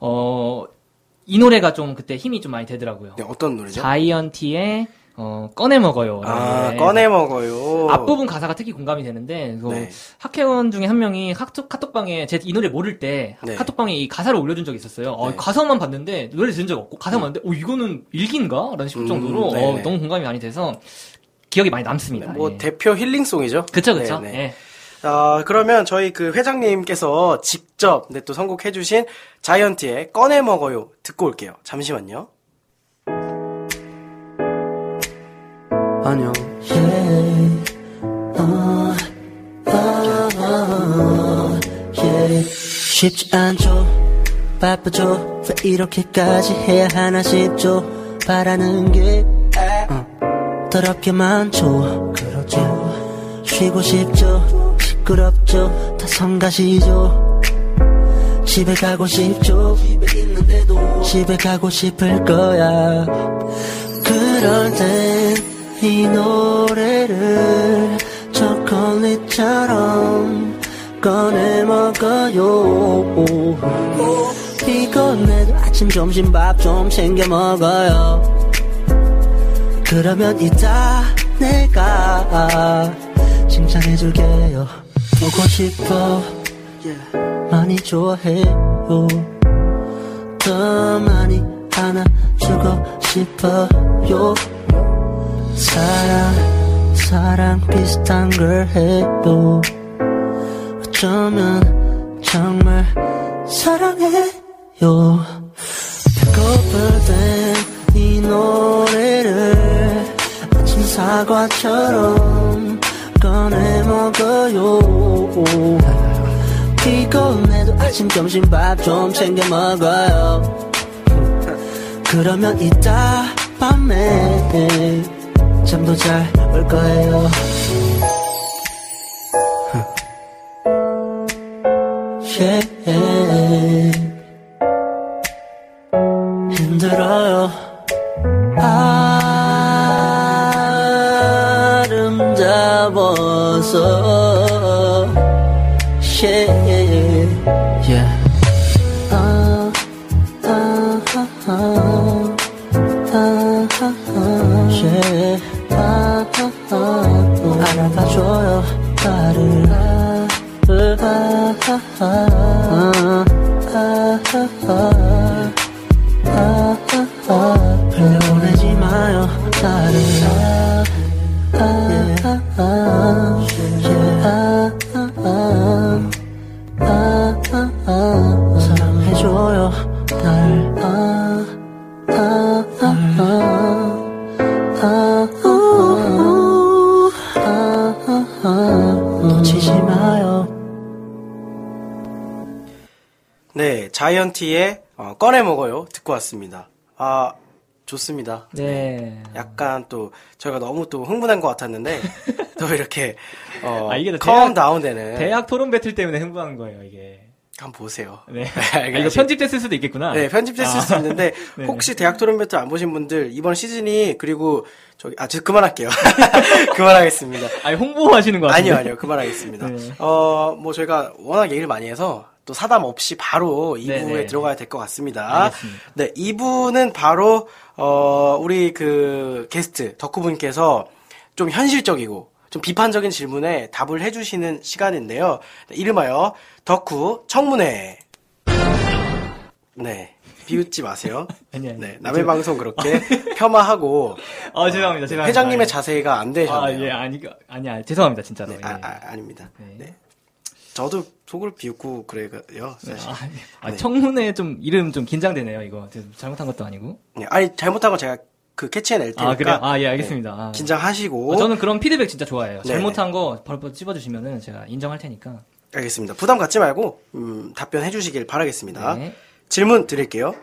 Speaker 2: 어, 이 노래가 좀 그때 힘이 좀 많이 되더라고요.
Speaker 1: 네, 어떤 노래죠?
Speaker 2: 자이언티의 어, 꺼내 먹어요.
Speaker 1: 아,
Speaker 2: 네.
Speaker 1: 꺼내 먹어요.
Speaker 2: 앞부분 가사가 특히 공감이 되는데 그
Speaker 1: 네.
Speaker 2: 학회원 중에 한 명이 카톡, 카톡방에 제 이 노래 모를 때
Speaker 1: 네.
Speaker 2: 카톡방에 이 가사를 올려준 적이 있었어요. 어,
Speaker 1: 네.
Speaker 2: 가사만 봤는데 노래 들은 적 없고 가사 봤는데 어 이거는 일기인가? 라는 싶을
Speaker 1: 음,
Speaker 2: 정도로
Speaker 1: 네네.
Speaker 2: 어, 너무 공감이 많이 돼서 기억이 많이 남습니다.
Speaker 1: 뭐
Speaker 2: 예.
Speaker 1: 대표 힐링송이죠.
Speaker 2: 그쵸 그쵸.
Speaker 1: 네, 네.
Speaker 2: 예.
Speaker 1: 아, 그러면 저희 그 회장님께서 직접 네, 또 선곡해주신 자이언티의 꺼내 먹어요 듣고 올게요. 잠시만요.
Speaker 3: 안녕. 쉽지 않죠. 바쁘죠. 왜 이렇게까지 해야 하나 싶죠. 바라는 게 어, 더럽게 많죠. 그렇죠. 쉬고 싶죠. 시끄럽죠. 다 성가시죠. 집에 가고 싶죠. 집에 있는데도 집에 가고 싶을 거야. 그럴 땐 이 노래를 초콜릿처럼 꺼내 먹어요. 피곤해도 아침 점심 밥 좀 챙겨 먹어요. 그러면 이따 내가 칭찬해줄게요. 보고 싶어. 많이 좋아해요. 더 많이 안아주고 싶어요. 사랑, 사랑 비슷한 걸 해도 어쩌면 정말 사랑해요. 배고플 땐이 노래를 아침 사과처럼 꺼내 먹어요. 피곤해도 아침 점심 밥 좀 챙겨 먹어요. 그러면 이따 밤에 잠도 잘 올 거예요. 힘들어요. 아름다워서. Yeah. Yeah. 알아봐줘요 나를 아, 아, 아, 아. 아, 아,
Speaker 1: 네, 자이언티의 어, 꺼내 먹어요 듣고 왔습니다. 아 좋습니다.
Speaker 2: 네.
Speaker 1: 약간 또 저희가 너무 또 흥분한 것 같았는데 또 이렇게 어,
Speaker 2: 아, 이게
Speaker 1: 또컴 다운되는
Speaker 2: 대학 토론 배틀 때문에 흥분한 거예요, 이게.
Speaker 1: 한번 보세요.
Speaker 2: 네.
Speaker 1: 알겠습니다.
Speaker 2: 아, 이거 편집됐을 수도 있겠구나.
Speaker 1: 네, 편집됐을 수 있는데
Speaker 2: 네.
Speaker 1: 혹시 대학 토론 배틀 안 보신 분들 이번 시즌이 그리고 저기 아, 저 그만할게요. 그만하겠습니다.
Speaker 2: 아니, 홍보하시는 거.
Speaker 1: 아니요, 아니요. 그만하겠습니다.
Speaker 2: 네.
Speaker 1: 어, 뭐 저희가 워낙 얘기를 많이 해서 또 사담 없이 바로 2부에
Speaker 2: 네, 네.
Speaker 1: 들어가야 될 것 같습니다.
Speaker 2: 알겠습니다.
Speaker 1: 네, 2부는 바로 어, 우리 그 게스트 덕후분께서 좀 현실적이고 좀 비판적인 질문에 답을 해주시는 시간인데요. 네, 이름하여 덕후 청문회. 네. 비웃지 마세요.
Speaker 2: 아니, 아니.
Speaker 1: 네, 남의 방송 그렇게 폄하하고
Speaker 2: 아, 죄송합니다. 죄송합니다.
Speaker 1: 회장님의
Speaker 2: 아,
Speaker 1: 자세가 안
Speaker 2: 아,
Speaker 1: 되셨네요.
Speaker 2: 예, 아니, 아니, 아니, 죄송합니다, 진짜로.
Speaker 1: 네,
Speaker 2: 예.
Speaker 1: 아, 아, 아닙니다.
Speaker 2: 네.
Speaker 1: 네. 저도 속을 비웃고 그래요, 사실.
Speaker 2: 아, 아,
Speaker 1: 네.
Speaker 2: 청문회 좀 이름 좀 긴장되네요, 이거. 저 잘못한 것도 아니고.
Speaker 1: 네, 아니 잘못한 건 제가 그 캐치해낼 테니까
Speaker 2: 아, 그래요? 아, 예, 알겠습니다. 아.
Speaker 1: 긴장하시고
Speaker 2: 어, 저는 그런 피드백 진짜 좋아해요.
Speaker 1: 네.
Speaker 2: 잘못한 거 벌벌 찝어주시면은 제가 인정할 테니까.
Speaker 1: 알겠습니다. 부담 갖지 말고 음, 답변해 주시길 바라겠습니다.
Speaker 2: 네.
Speaker 1: 질문 드릴게요.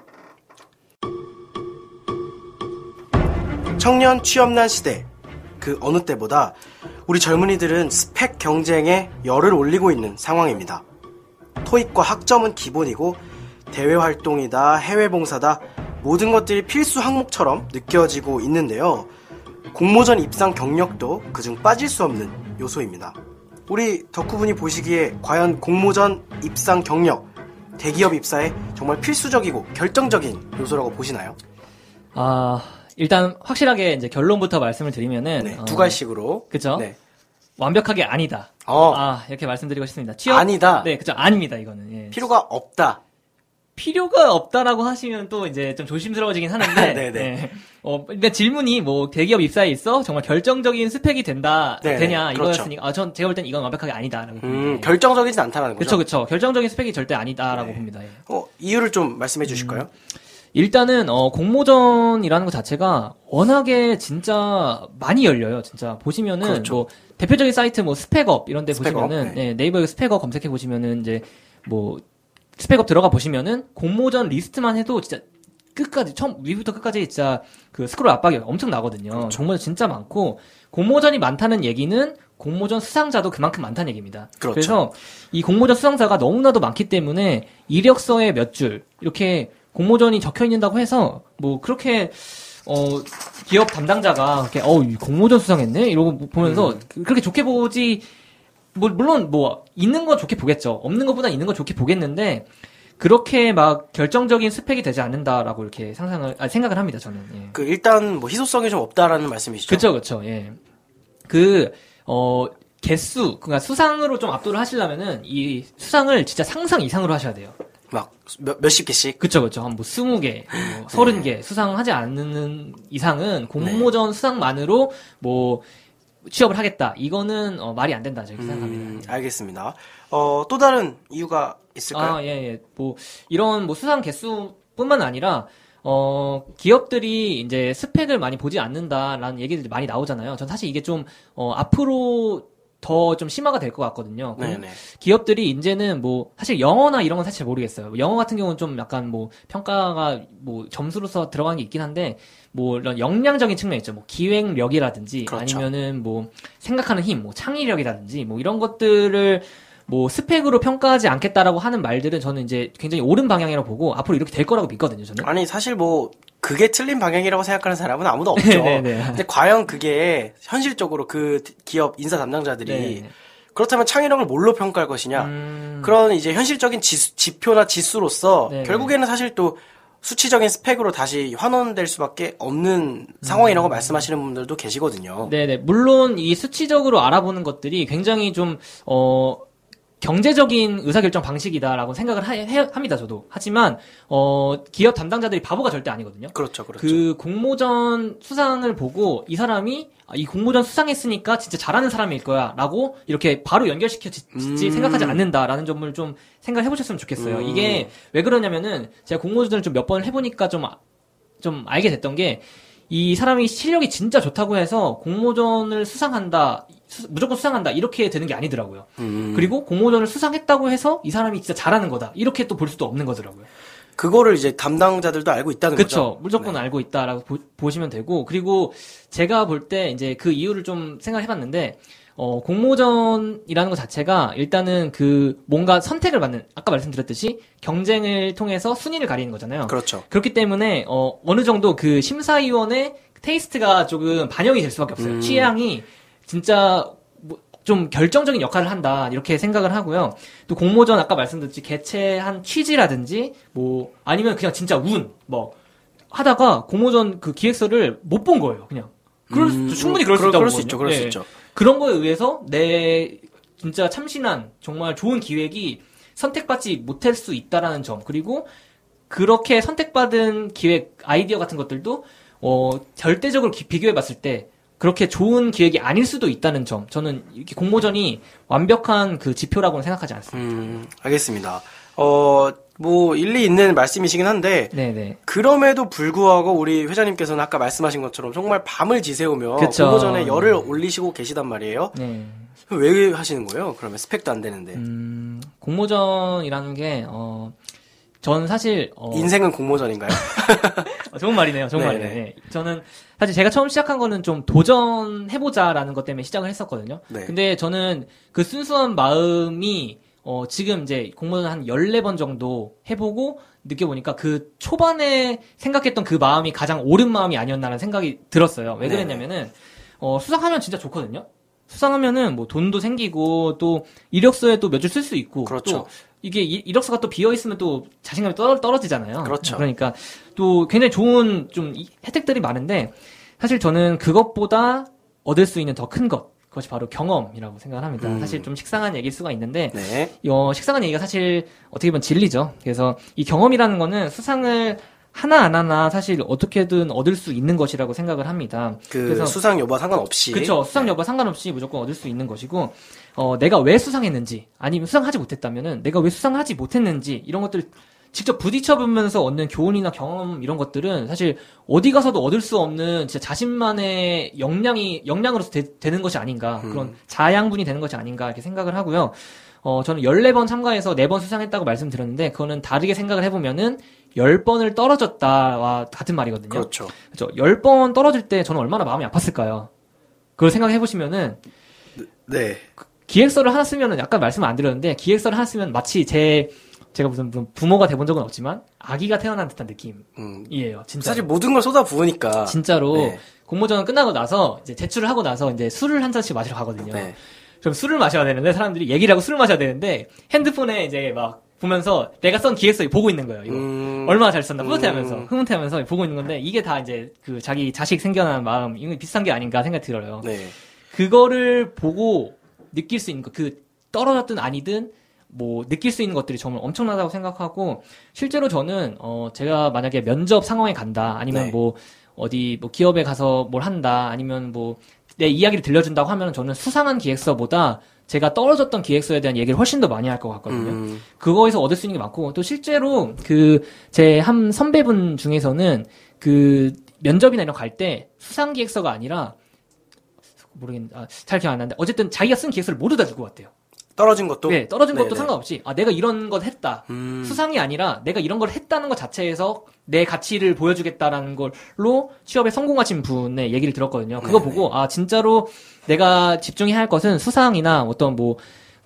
Speaker 1: 청년 취업난 시대 그 어느 때보다 우리 젊은이들은 스펙 경쟁에 열을 올리고 있는 상황입니다. 토익과 학점은 기본이고 대외 활동이다, 해외 봉사다 모든 것들이 필수 항목처럼 느껴지고 있는데요. 공모전 입상 경력도 그중 빠질 수 없는 요소입니다. 우리 덕후분이 보시기에 과연 공모전 입상 경력 대기업 입사에 정말 필수적이고 결정적인 요소라고 보시나요?
Speaker 2: 아, 일단 확실하게 이제 결론부터 말씀을 드리면은.
Speaker 1: 네,
Speaker 2: 어,
Speaker 1: 두 가지식으로.
Speaker 2: 그쵸?
Speaker 1: 네.
Speaker 2: 완벽하게 아니다.
Speaker 1: 어,
Speaker 2: 아, 이렇게 말씀드리고 싶습니다. 취업.
Speaker 1: 아니다.
Speaker 2: 네, 그죠. 아닙니다, 이거는. 예.
Speaker 1: 필요가 없다.
Speaker 2: 필요가 없다라고 하시면 또 이제 좀 조심스러워지긴 하는데.
Speaker 1: 네네.
Speaker 2: 예. 어, 근데 질문이 뭐 대기업 입사에 있어 정말 결정적인 스펙이 된다,
Speaker 1: 네네,
Speaker 2: 되냐
Speaker 1: 그렇죠.
Speaker 2: 이거였으니까, 아, 전 제가 볼 땐 이건 완벽하게 아니다라고.
Speaker 1: 음,
Speaker 2: 예.
Speaker 1: 결정적이진 않다는
Speaker 2: 그쵸,
Speaker 1: 거죠.
Speaker 2: 그쵸. 결정적인 스펙이 절대 아니다라고
Speaker 1: 네.
Speaker 2: 봅니다. 예.
Speaker 1: 어, 이유를 좀 말씀해 주실까요?
Speaker 2: 일단은 어 공모전이라는 것 자체가 워낙에 진짜 많이 열려요. 진짜 보시면은
Speaker 1: 그렇죠.
Speaker 2: 뭐 대표적인 사이트 뭐 스펙업 이런 데
Speaker 1: 스펙업,
Speaker 2: 보시면은
Speaker 1: 네.
Speaker 2: 네, 네이버에 스펙업 검색해 보시면은 이제 뭐 스펙업 들어가 보시면은 공모전 리스트만 해도 진짜 끝까지 처음 위부터 끝까지 진짜 그 스크롤 압박이 엄청 나거든요.
Speaker 1: 그렇죠.
Speaker 2: 정말 진짜 많고 공모전이 많다는 얘기는 공모전 수상자도 그만큼 많다는 얘기입니다.
Speaker 1: 그렇죠.
Speaker 2: 그래서 이 공모전 수상자가 너무나도 많기 때문에 이력서에 몇 줄 이렇게 공모전이 적혀 있는다고 해서 뭐 그렇게 어 기업 담당자가 그렇게 어이 공모전 수상했네 이러고 보면서 그- 그렇게 좋게 보지 뭐 물론 뭐 있는 건 좋게 보겠죠 없는 것보다 있는 건 좋게 보겠는데 그렇게 막 결정적인 스펙이 되지 않는다라고 이렇게 상상을 아, 생각을 합니다 저는 예.
Speaker 1: 그 일단 뭐 희소성이 좀 없다라는 말씀이시죠?
Speaker 2: 그쵸, 그쵸, 예. 그, 어, 개수, 그니까 수상으로 좀 압도를 하시려면은, 이 수상을 진짜 상상 이상으로 하셔야 돼요.
Speaker 1: 막 몇, 몇십 개씩.
Speaker 2: 그쵸, 그쵸. 한 뭐, 스무 개, 뭐, 서른 개 수상하지 않는 이상은 공모전 수상만으로 뭐, 취업을 하겠다. 이거는, 어, 말이 안 된다. 저렇게 생각합니다.
Speaker 1: 음, 알겠습니다. 어, 또 다른 이유가 있을까요?
Speaker 2: 아, 예, 예. 뭐, 이런 뭐 수상 개수뿐만 아니라, 어, 기업들이 이제 스펙을 많이 보지 않는다라는 얘기들이 많이 나오잖아요. 전 사실 이게 좀, 어, 앞으로 더 좀 심화가 될 것 같거든요.
Speaker 1: 네네.
Speaker 2: 기업들이 이제는 뭐, 사실 영어나 이런 건 사실 잘 모르겠어요. 영어 같은 경우는 좀 약간 뭐, 평가가 뭐, 점수로서 들어간 게 있긴 한데, 뭐, 이런 역량적인 측면 있죠. 뭐, 기획력이라든지,
Speaker 1: 그렇죠.
Speaker 2: 아니면은 뭐, 생각하는 힘, 뭐, 창의력이라든지, 뭐, 이런 것들을 뭐 스펙으로 평가하지 않겠다라고 하는 말들은 저는 이제 굉장히 옳은 방향이라고 보고 앞으로 이렇게 될 거라고 믿거든요. 저는.
Speaker 1: 아니 사실 뭐 그게 틀린 방향이라고 생각하는 사람은 아무도 없죠.
Speaker 2: 네네네.
Speaker 1: 근데 과연 그게 현실적으로 그 기업 인사 담당자들이
Speaker 2: 네.
Speaker 1: 그렇다면 창의력을 뭘로 평가할 것이냐?
Speaker 2: 음,
Speaker 1: 그런 이제 현실적인 지수, 지표나 지수로서
Speaker 2: 네네.
Speaker 1: 결국에는 사실 또 수치적인 스펙으로 다시 환원될 수밖에 없는 상황이라고 말씀하시는 분들도 계시거든요.
Speaker 2: 음. 네네. 물론 이 수치적으로 알아보는 것들이 굉장히 좀, 어, 경제적인 의사결정 방식이다라고 생각을 하, 해- 합니다, 저도. 하지만, 어, 기업 담당자들이 바보가 절대 아니거든요.
Speaker 1: 그렇죠, 그렇죠.
Speaker 2: 그 공모전 수상을 보고 이 사람이 아, 이 공모전 수상했으니까 진짜 잘하는 사람일 거야 라고 이렇게 바로 연결시켜 지
Speaker 1: 음.
Speaker 2: 생각하지 않는다라는 점을 좀 생각해 보셨으면 좋겠어요.
Speaker 1: 음.
Speaker 2: 이게 왜 그러냐면은 제가 공모전을 좀 몇 번을 해보니까 좀, 아- 좀 알게 됐던 게 이 사람이 실력이 진짜 좋다고 해서 공모전을 수상한다, 수- 무조건 수상한다 이렇게 되는 게 아니더라고요.
Speaker 1: 음.
Speaker 2: 그리고 공모전을 수상했다고 해서 이 사람이 진짜 잘하는 거다 이렇게 또 볼 수도 없는 거더라고요.
Speaker 1: 그거를 이제 담당자들도 알고 있다는
Speaker 2: 그쵸.
Speaker 1: 거죠.
Speaker 2: 무조건
Speaker 1: 네.
Speaker 2: 알고 있다라고 보, 시면 되고, 그리고 제가 볼 때 이제 그 이유를 좀 생각해 봤는데, 어, 공모전이라는 것 자체가 일단은 그 뭔가 선택을 받는, 아까 말씀드렸듯이 경쟁을 통해서 순위를 가리는 거잖아요.
Speaker 1: 그렇죠.
Speaker 2: 그렇기 때문에, 어, 어느 정도 그 심사위원의 테이스트가 조금 반영이 될 수밖에 없어요.
Speaker 1: 음.
Speaker 2: 취향이 진짜 뭐좀 결정적인 역할을 한다 이렇게 생각을 하고요. 또 공모전 아까 말씀드렸지 개최한 취지라든지 뭐 아니면 그냥 진짜 운 뭐 하다가 공모전 그 기획서를 못 본 거예요. 그냥 그럴 수-
Speaker 1: 음,
Speaker 2: 충분히 그럴 수 있다고
Speaker 1: 그럴 수. 있죠. 그럴 수
Speaker 2: 예.
Speaker 1: 있죠.
Speaker 2: 그런 거에 의해서 내 진짜 참신한 정말 좋은 기획이 선택받지 못할 수 있다라는 점 그리고 그렇게 선택받은 기획 아이디어 같은 것들도 어 절대적으로 기- 비교해 봤을 때 그렇게 좋은 기획이 아닐 수도 있다는 점 저는 이렇게 공모전이 완벽한 그 지표라고는 생각하지 않습니다.
Speaker 1: 음, 알겠습니다. 어, 뭐, 일리 있는 말씀이시긴 한데,
Speaker 2: 네네.
Speaker 1: 그럼에도 불구하고 우리 회장님께서는 아까 말씀하신 것처럼 정말 밤을 지새우며
Speaker 2: 그쵸.
Speaker 1: 공모전에 열을 올리시고 계시단 말이에요.
Speaker 2: 네.
Speaker 1: 왜 하시는 거예요? 그러면 스펙도 안 되는데.
Speaker 2: 음, 공모전이라는 게 어. 전 사실 어,
Speaker 1: 인생은 공모전인가요?
Speaker 2: 어, 좋은 말이네요. 좋은
Speaker 1: 네네.
Speaker 2: 말이네요. 네. 저는 사실 제가 처음 시작한 거는 좀 도전해보자라는 것 때문에 시작을 했었거든요.
Speaker 1: 네.
Speaker 2: 근데 저는 그 순수한 마음이 어, 지금 이제 공모전 한 14번 정도 해보고 느껴보니까 그 초반에 생각했던 그 마음이 가장 옳은 마음이 아니었나라는 생각이 들었어요. 왜
Speaker 1: 네네.
Speaker 2: 그랬냐면은 어, 수상하면 진짜 좋거든요. 수상하면은 뭐 돈도 생기고 또 이력서에 또 몇 줄 쓸 수 있고
Speaker 1: 그렇죠.
Speaker 2: 또 이게 이- 이력서가 또 비어 있으면 또 자신감이 떨어, 떨어지잖아요.
Speaker 1: 그렇죠.
Speaker 2: 그러니까 또 굉장히 좋은 좀 이- 혜택들이 많은데 사실 저는 그것보다 얻을 수 있는 더 큰 것. 그것이 바로 경험이라고 생각을 합니다.
Speaker 1: 음.
Speaker 2: 사실 좀 식상한 얘기일 수가 있는데
Speaker 1: 네.
Speaker 2: 어, 식상한 얘기가 사실 어떻게 보면 진리죠. 그래서 이 경험이라는 거는 수상을 하나 안 하나 사실 어떻게든 얻을 수 있는 것이라고 생각을 합니다.
Speaker 1: 그
Speaker 2: 그래서
Speaker 1: 수상 여부와 상관없이.
Speaker 2: 그렇죠. 수상 여부 상관없이 무조건 얻을 수 있는 것이고, 어, 내가 왜 수상했는지, 아니면 수상하지 못했다면은 내가 왜 수상하지 못했는지, 이런 것들 직접 부딪혀 보면서 얻는 교훈이나 경험 이런 것들은 사실 어디 가서도 얻을 수 없는 진짜 자신만의 역량이, 역량으로서 되, 는 것이 아닌가, 그런 자양분이 되는 것이 아닌가 이렇게 생각을 하고요. 어, 저는 14번 참가해서 4번 수상했다고 말씀드렸는데, 그거는 다르게 생각을 해 보면은 10번을 떨어졌다와 같은 말이거든요.
Speaker 1: 그렇죠.
Speaker 2: 그렇죠. 10번 떨어질 때 저는 얼마나 마음이 아팠을까요? 그걸 생각해 보시면은
Speaker 1: 네.
Speaker 2: 기획서를 하나 쓰면은 아까 말씀 안 드렸는데 기획서를 하나 쓰면 마치 제 제가 무슨 무슨 부모가 돼본 적은 없지만 아기가 태어난 듯한 느낌이에요.
Speaker 1: 음.
Speaker 2: 진짜.
Speaker 1: 사실 모든 걸 쏟아 부으니까.
Speaker 2: 진짜로
Speaker 1: 네.
Speaker 2: 공모전 끝나고 나서 이제 제출을 하고 나서 이제 술을 한 잔씩 마시러 가거든요.
Speaker 1: 네.
Speaker 2: 그럼 술을 마셔야 되는데 사람들이 얘기를 하고 술을 마셔야 되는데 핸드폰에 이제 막 보면서 내가 쓴 기획서 보고 있는 거예요. 이거.
Speaker 1: 음.
Speaker 2: 얼마나 잘 썼나 뿌듯해하면서
Speaker 1: 음.
Speaker 2: 흐뭇해하면서 보고 있는 건데 이게 다 이제 그 자기 자식 생겨난 마음 이거 비슷한 게 아닌가 생각이 들어요.
Speaker 1: 네.
Speaker 2: 그거를 보고 느낄 수 있는 거, 그 떨어졌든 아니든 뭐 느낄 수 있는 것들이 정말 엄청나다고 생각하고 실제로 저는 어 제가 만약에 면접 상황에 간다 아니면
Speaker 1: 네.
Speaker 2: 뭐 어디 뭐 기업에 가서 뭘 한다 아니면 뭐 내 이야기를 들려준다고 하면 저는 수상한 기획서보다 제가 떨어졌던 기획서에 대한 얘기를 훨씬 더 많이 할 것 같거든요.
Speaker 1: 음.
Speaker 2: 그거에서 얻을 수 있는 게 많고 또 실제로 그 제 한 선배분 중에서는 그 면접이나 이런 거갈때 수상 기획서가 아니라 모르겠는데 아, 잘 기억 안 나는데 어쨌든 자기가 쓴 기획서를 모두 다 주고 왔대요.
Speaker 1: 떨어진 것도.
Speaker 2: 네, 떨어진 것도
Speaker 1: 네네.
Speaker 2: 상관없이 아 내가 이런 것 했다.
Speaker 1: 음.
Speaker 2: 수상이 아니라 내가 이런 걸 했다는 것 자체에서 내 가치를 보여주겠다라는 걸로 취업에 성공하신 분의 얘기를 들었거든요. 그거
Speaker 1: 네네.
Speaker 2: 보고 아 진짜로 내가 집중해야 할 것은 수상이나 어떤 뭐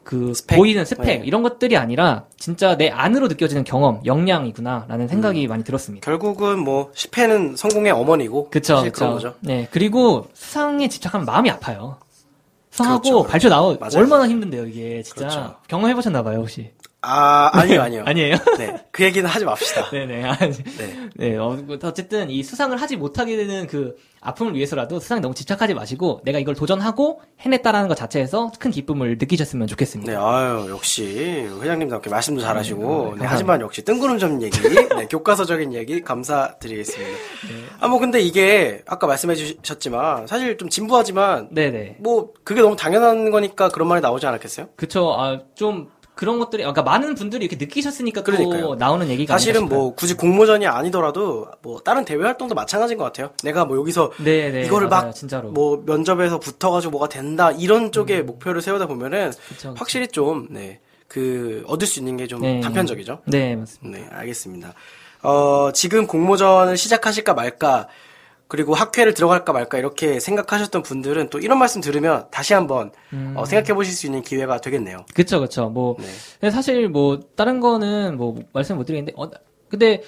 Speaker 2: 그
Speaker 1: 스펙.
Speaker 2: 보이는 스펙
Speaker 1: 네.
Speaker 2: 이런 것들이 아니라 진짜 내 안으로 느껴지는 경험, 역량이구나 라는
Speaker 1: 음.
Speaker 2: 생각이 많이 들었습니다.
Speaker 1: 결국은 뭐 실패는 성공의 어머니고.
Speaker 2: 그쵸, 그쵸.
Speaker 1: 거죠.
Speaker 2: 네, 그리고 수상에 집착하면 마음이 아파요. 수상하고
Speaker 1: 그렇죠,
Speaker 2: 발표 나오
Speaker 1: 맞아요.
Speaker 2: 얼마나 힘든데요, 이게 진짜
Speaker 1: 그렇죠.
Speaker 2: 경험해보셨나봐요, 혹시?
Speaker 1: 아 아니요 아니요.
Speaker 2: 아니에요?
Speaker 1: 네. 그 얘기는 하지 맙시다.
Speaker 2: 네네. 아니,
Speaker 1: 네.
Speaker 2: 네, 어, 어쨌든 이 수상을 하지 못하게 되는 그 아픔을 위해서라도 수상에 너무 집착하지 마시고 내가 이걸 도전하고 해냈다라는 것 자체에서 큰 기쁨을 느끼셨으면 좋겠습니다.
Speaker 1: 네, 아유, 역시, 회장님답게 말씀도 잘하시고,
Speaker 2: 네,
Speaker 1: 네,
Speaker 2: 감사합니다.
Speaker 1: 하지만 역시 뜬구름점 얘기, 네, 교과서적인 얘기 감사드리겠습니다. 아, 뭐, 근데 이게, 아까 말씀해 주셨지만, 사실 좀 진부하지만,
Speaker 2: 네네.
Speaker 1: 뭐, 그게 너무 당연한 거니까 그런 말이 나오지 않았겠어요?
Speaker 2: 그쵸. 아, 좀 그런 것들이 그러니까 많은 분들이 이렇게 느끼셨으니까 또
Speaker 1: 그러니까요.
Speaker 2: 나오는 얘기가
Speaker 1: 사실은. 뭐 굳이 공모전이 아니더라도 뭐 다른 대외 활동도 마찬가지인 것 같아요. 내가 뭐 여기서
Speaker 2: 네, 네,
Speaker 1: 이거를
Speaker 2: 맞아요,
Speaker 1: 막
Speaker 2: 진짜로.
Speaker 1: 뭐 면접에서 붙어가지고 뭐가 된다 이런 쪽에 목표를 세우다 보면은
Speaker 2: 그쵸, 그쵸.
Speaker 1: 확실히 좀 네. 그 얻을 수 있는 게좀
Speaker 2: 네.
Speaker 1: 단편적이죠.
Speaker 2: 네, 맞습니다.
Speaker 1: 네, 알겠습니다. 어, 지금 공모전을 시작하실까 말까, 그리고 학회를 들어갈까 말까 이렇게 생각하셨던 분들은 또 이런 말씀 들으면 다시 한번
Speaker 2: 음.
Speaker 1: 어, 생각해 보실 수 있는 기회가 되겠네요.
Speaker 2: 그쵸, 그쵸. 뭐,
Speaker 1: 네.
Speaker 2: 사실 뭐, 다른 거는 뭐, 말씀 못 드리겠는데, 어, 근데,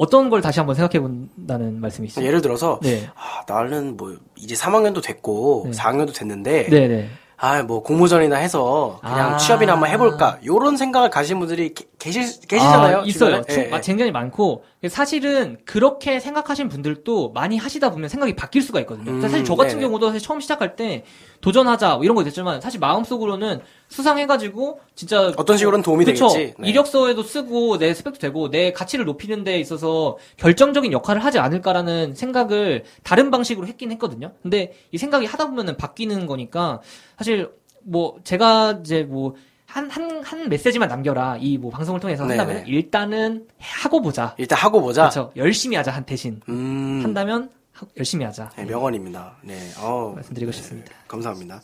Speaker 2: 어떤 걸 다시 한번 생각해 본다는 말씀이시죠?
Speaker 1: 예를 들어서
Speaker 2: 네.
Speaker 1: 아, 나는 뭐 이제 3학년도 됐고
Speaker 2: 네.
Speaker 1: 4학년도 됐는데
Speaker 2: 네, 네.
Speaker 1: 아, 뭐 공모전이나 해서 그냥
Speaker 2: 아.
Speaker 1: 취업이나 한번 해볼까 요런 생각을 가신 분들이 게- 계실 계시잖아요.
Speaker 2: 아, 있어요. 충-
Speaker 1: 예,
Speaker 2: 아,
Speaker 1: 예.
Speaker 2: 굉장히 많고 사실은 그렇게 생각하신 분들도 많이 하시다 보면 생각이 바뀔 수가 있거든요.
Speaker 1: 음,
Speaker 2: 사실 저 같은
Speaker 1: 네네.
Speaker 2: 경우도 사실 처음 시작할 때 도전하자 뭐 이런 거 됐지만 사실 마음속으로는 수상해가지고 진짜
Speaker 1: 어떤 식으로는 도움이
Speaker 2: 그쵸?
Speaker 1: 되겠지. 네.
Speaker 2: 이력서에도 쓰고 내 스펙도 되고 내 가치를 높이는 데 있어서 결정적인 역할을 하지 않을까라는 생각을 다른 방식으로 했긴 했거든요. 근데 이 생각이 하다 보면은 바뀌는 거니까 사실 뭐 제가 이제 뭐 한, 한, 한 메시지만 남겨라. 이 뭐 방송을 통해서
Speaker 1: 네네.
Speaker 2: 한다면 일단은 하고 보자.
Speaker 1: 일단 하고 보자.
Speaker 2: 그렇죠. 열심히 하자. 한 대신.
Speaker 1: 음,
Speaker 2: 한다면 하- 열심히 하자.
Speaker 1: 네, 명언입니다. 네, 어,
Speaker 2: 말씀드리고 싶습니다.
Speaker 1: 감사합니다.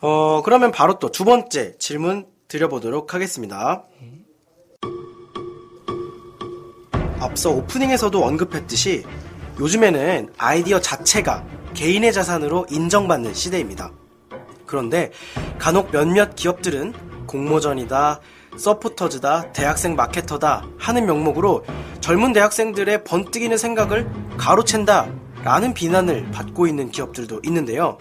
Speaker 1: 어, 그러면 바로 또 두 번째 질문 드려보도록 하겠습니다. 앞서 오프닝에서도 언급했듯이 요즘에는 아이디어 자체가 개인의 자산으로 인정받는 시대입니다. 그런데 간혹 몇몇 기업들은 공모전이다, 서포터즈다, 대학생 마케터다 하는 명목으로 젊은 대학생들의 번뜩이는 생각을 가로챈다 라는 비난을 받고 있는 기업들도 있는데요.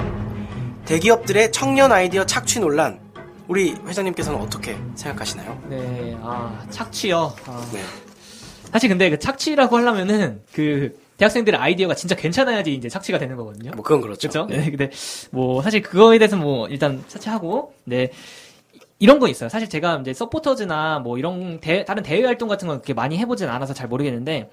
Speaker 1: 대기업들의 청년 아이디어 착취 논란, 우리 회장님께서는 어떻게 생각하시나요?
Speaker 2: 네. 아, 착취요. 아.
Speaker 1: 네.
Speaker 2: 사실 근데 그 착취라고 하려면은 그 대학생들의 아이디어가 진짜 괜찮아야지 이제 착취가 되는 거거든요.
Speaker 1: 뭐 그건 그렇죠.
Speaker 2: 그렇죠? 네. 근데 뭐 사실 그거에 대해서 뭐 일단 차치하고 네. 이런 거 있어요. 사실 제가 이제 서포터즈나 뭐 이런 대, 다른 대외 활동 같은 건 그렇게 많이 해보진 않아서 잘 모르겠는데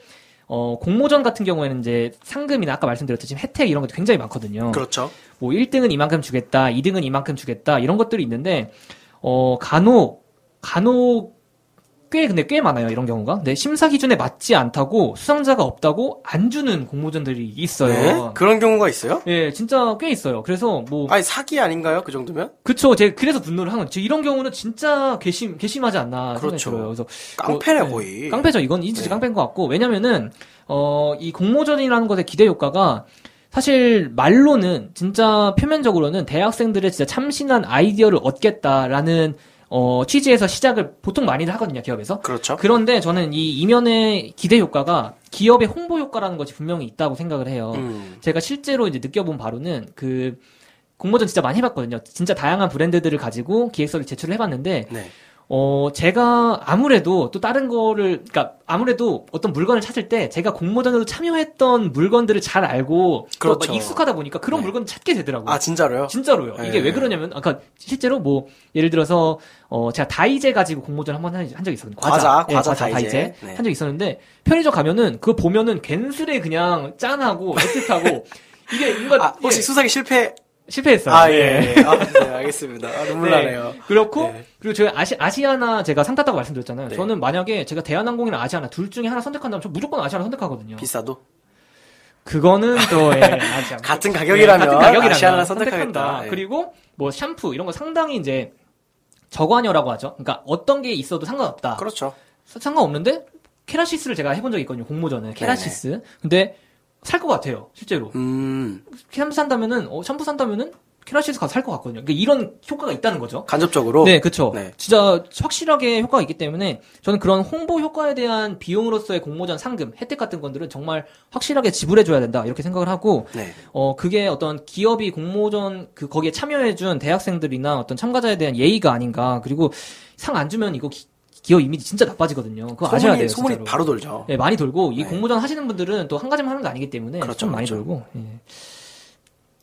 Speaker 2: 어 공모전 같은 경우에는 이제 상금이나 아까 말씀드렸듯이 혜택 이런 것도 굉장히 많거든요.
Speaker 1: 그렇죠.
Speaker 2: 뭐 1등은 이만큼 주겠다, 2등은 이만큼 주겠다 이런 것들이 있는데 어 간혹 간혹 꽤 근데 꽤 많아요 이런 경우가. 근데 심사 기준에 맞지 않다고 수상자가 없다고 안 주는 공모전들이
Speaker 1: 네?
Speaker 2: 있어요.
Speaker 1: 그런 경우가 있어요?
Speaker 2: 예, 진짜 꽤 있어요. 그래서 뭐
Speaker 1: 아니 사기 아닌가요? 그 정도면?
Speaker 2: 그쵸. 제가 그래서 분노를 한 거죠. 이런 경우는 진짜 괘씸 괘씸하지 않나 생각이
Speaker 1: 그렇죠.
Speaker 2: 들어요. 그래서
Speaker 1: 깡패네
Speaker 2: 뭐, 네.
Speaker 1: 거의.
Speaker 2: 깡패죠. 이건 진짜
Speaker 1: 네.
Speaker 2: 깡패인 것 같고 왜냐면은 어 이 공모전이라는 것의 기대 효과가 사실 말로는 진짜 표면적으로는 대학생들의 진짜 참신한 아이디어를 얻겠다라는 어 취지에서 시작을 보통 많이들 하거든요 기업에서.
Speaker 1: 그렇죠.
Speaker 2: 그런데 저는 이 이면의 기대 효과가 기업의 홍보 효과라는 것이 분명히 있다고 생각을 해요.
Speaker 1: 음.
Speaker 2: 제가 실제로 이제 느껴본 바로는 그 공모전 진짜 많이 해봤거든요. 진짜 다양한 브랜드들을 가지고 기획서를 제출을 해봤는데
Speaker 1: 네.
Speaker 2: 어, 제가 아무래도 또 다른 거를, 그니까 아무래도 어떤 물건을 찾을 때 제가 공모전으로 참여했던 물건들을 잘 알고 또
Speaker 1: 그렇죠.
Speaker 2: 막 익숙하다 보니까 그런
Speaker 1: 네.
Speaker 2: 물건 찾게 되더라고요.
Speaker 1: 아 진짜로요?
Speaker 2: 진짜로요. 이게
Speaker 1: 네.
Speaker 2: 왜 그러냐면, 아까 실제로 뭐, 예를 들어서, 어, 제가 다이제 가지고 공모전 한번한 적이 있었거든요. 과자.
Speaker 1: 과자, 과자 다이제. 네.
Speaker 2: 한 적이 있었는데, 편의점 가면은 그거 보면은 갠스레 그냥 짠하고 애틋하고, 이게 뭔가,
Speaker 1: 아 혹시
Speaker 2: 예,
Speaker 1: 수상이 실패?
Speaker 2: 실패했어요.
Speaker 1: 아
Speaker 2: 네.
Speaker 1: 예. 예. 아, 네, 알겠습니다. 아, 눈물
Speaker 2: 네.
Speaker 1: 나네요.
Speaker 2: 그렇고
Speaker 1: 네.
Speaker 2: 그리고 저희 아시, 아시아나 제가 상 탔다고 말씀드렸잖아요.
Speaker 1: 네.
Speaker 2: 저는 만약에 제가 대한항공이나 아시아나 둘 중에 하나 선택한다면 저 무조건 아시아나 선택하거든요.
Speaker 1: 비싸도?
Speaker 2: 그거는 또 예, 아시아.
Speaker 1: 같은 가격이라면
Speaker 2: 네, 같은 가격이라면
Speaker 1: 아시아나. 선택하겠다. 예.
Speaker 2: 그리고 뭐 샴푸 이런 거 상당히 이제 저관여라고 하죠. 그러니까 어떤 게 있어도 상관없다.
Speaker 1: 그렇죠.
Speaker 2: 상관없는데 케라시스를 제가 해본 적이 있거든요. 공모전에 케라시스. 근데 살 것 같아요. 실제로.
Speaker 1: 음
Speaker 2: 샴푸 산다면은 어, 샴푸 산다면은 케라시스 가서 살 것 같거든요. 그러니까 이런 효과가 있다는 거죠.
Speaker 1: 간접적으로.
Speaker 2: 네, 그쵸.
Speaker 1: 네.
Speaker 2: 진짜 확실하게 효과가 있기 때문에 저는 그런 홍보 효과에 대한 비용으로서의 공모전 상금, 혜택 같은 것들은 정말 확실하게 지불해 줘야 된다. 이렇게 생각을 하고,
Speaker 1: 네.
Speaker 2: 어, 그게 어떤 기업이 공모전, 그, 거기에 참여해 준 대학생들이나 어떤 참가자에 대한 예의가 아닌가. 그리고 상 안 주면 이거 기, 기업 이미지 진짜 나빠지거든요. 그거 아셔야
Speaker 1: 소문이
Speaker 2: 돼요.
Speaker 1: 소문이
Speaker 2: 진짜로.
Speaker 1: 바로 돌죠.
Speaker 2: 네, 많이 돌고, 이
Speaker 1: 네.
Speaker 2: 공모전 하시는 분들은 또 한 가지만 하는 거 아니기 때문에
Speaker 1: 그렇죠,
Speaker 2: 좀 많이
Speaker 1: 그렇죠.
Speaker 2: 돌고, 예.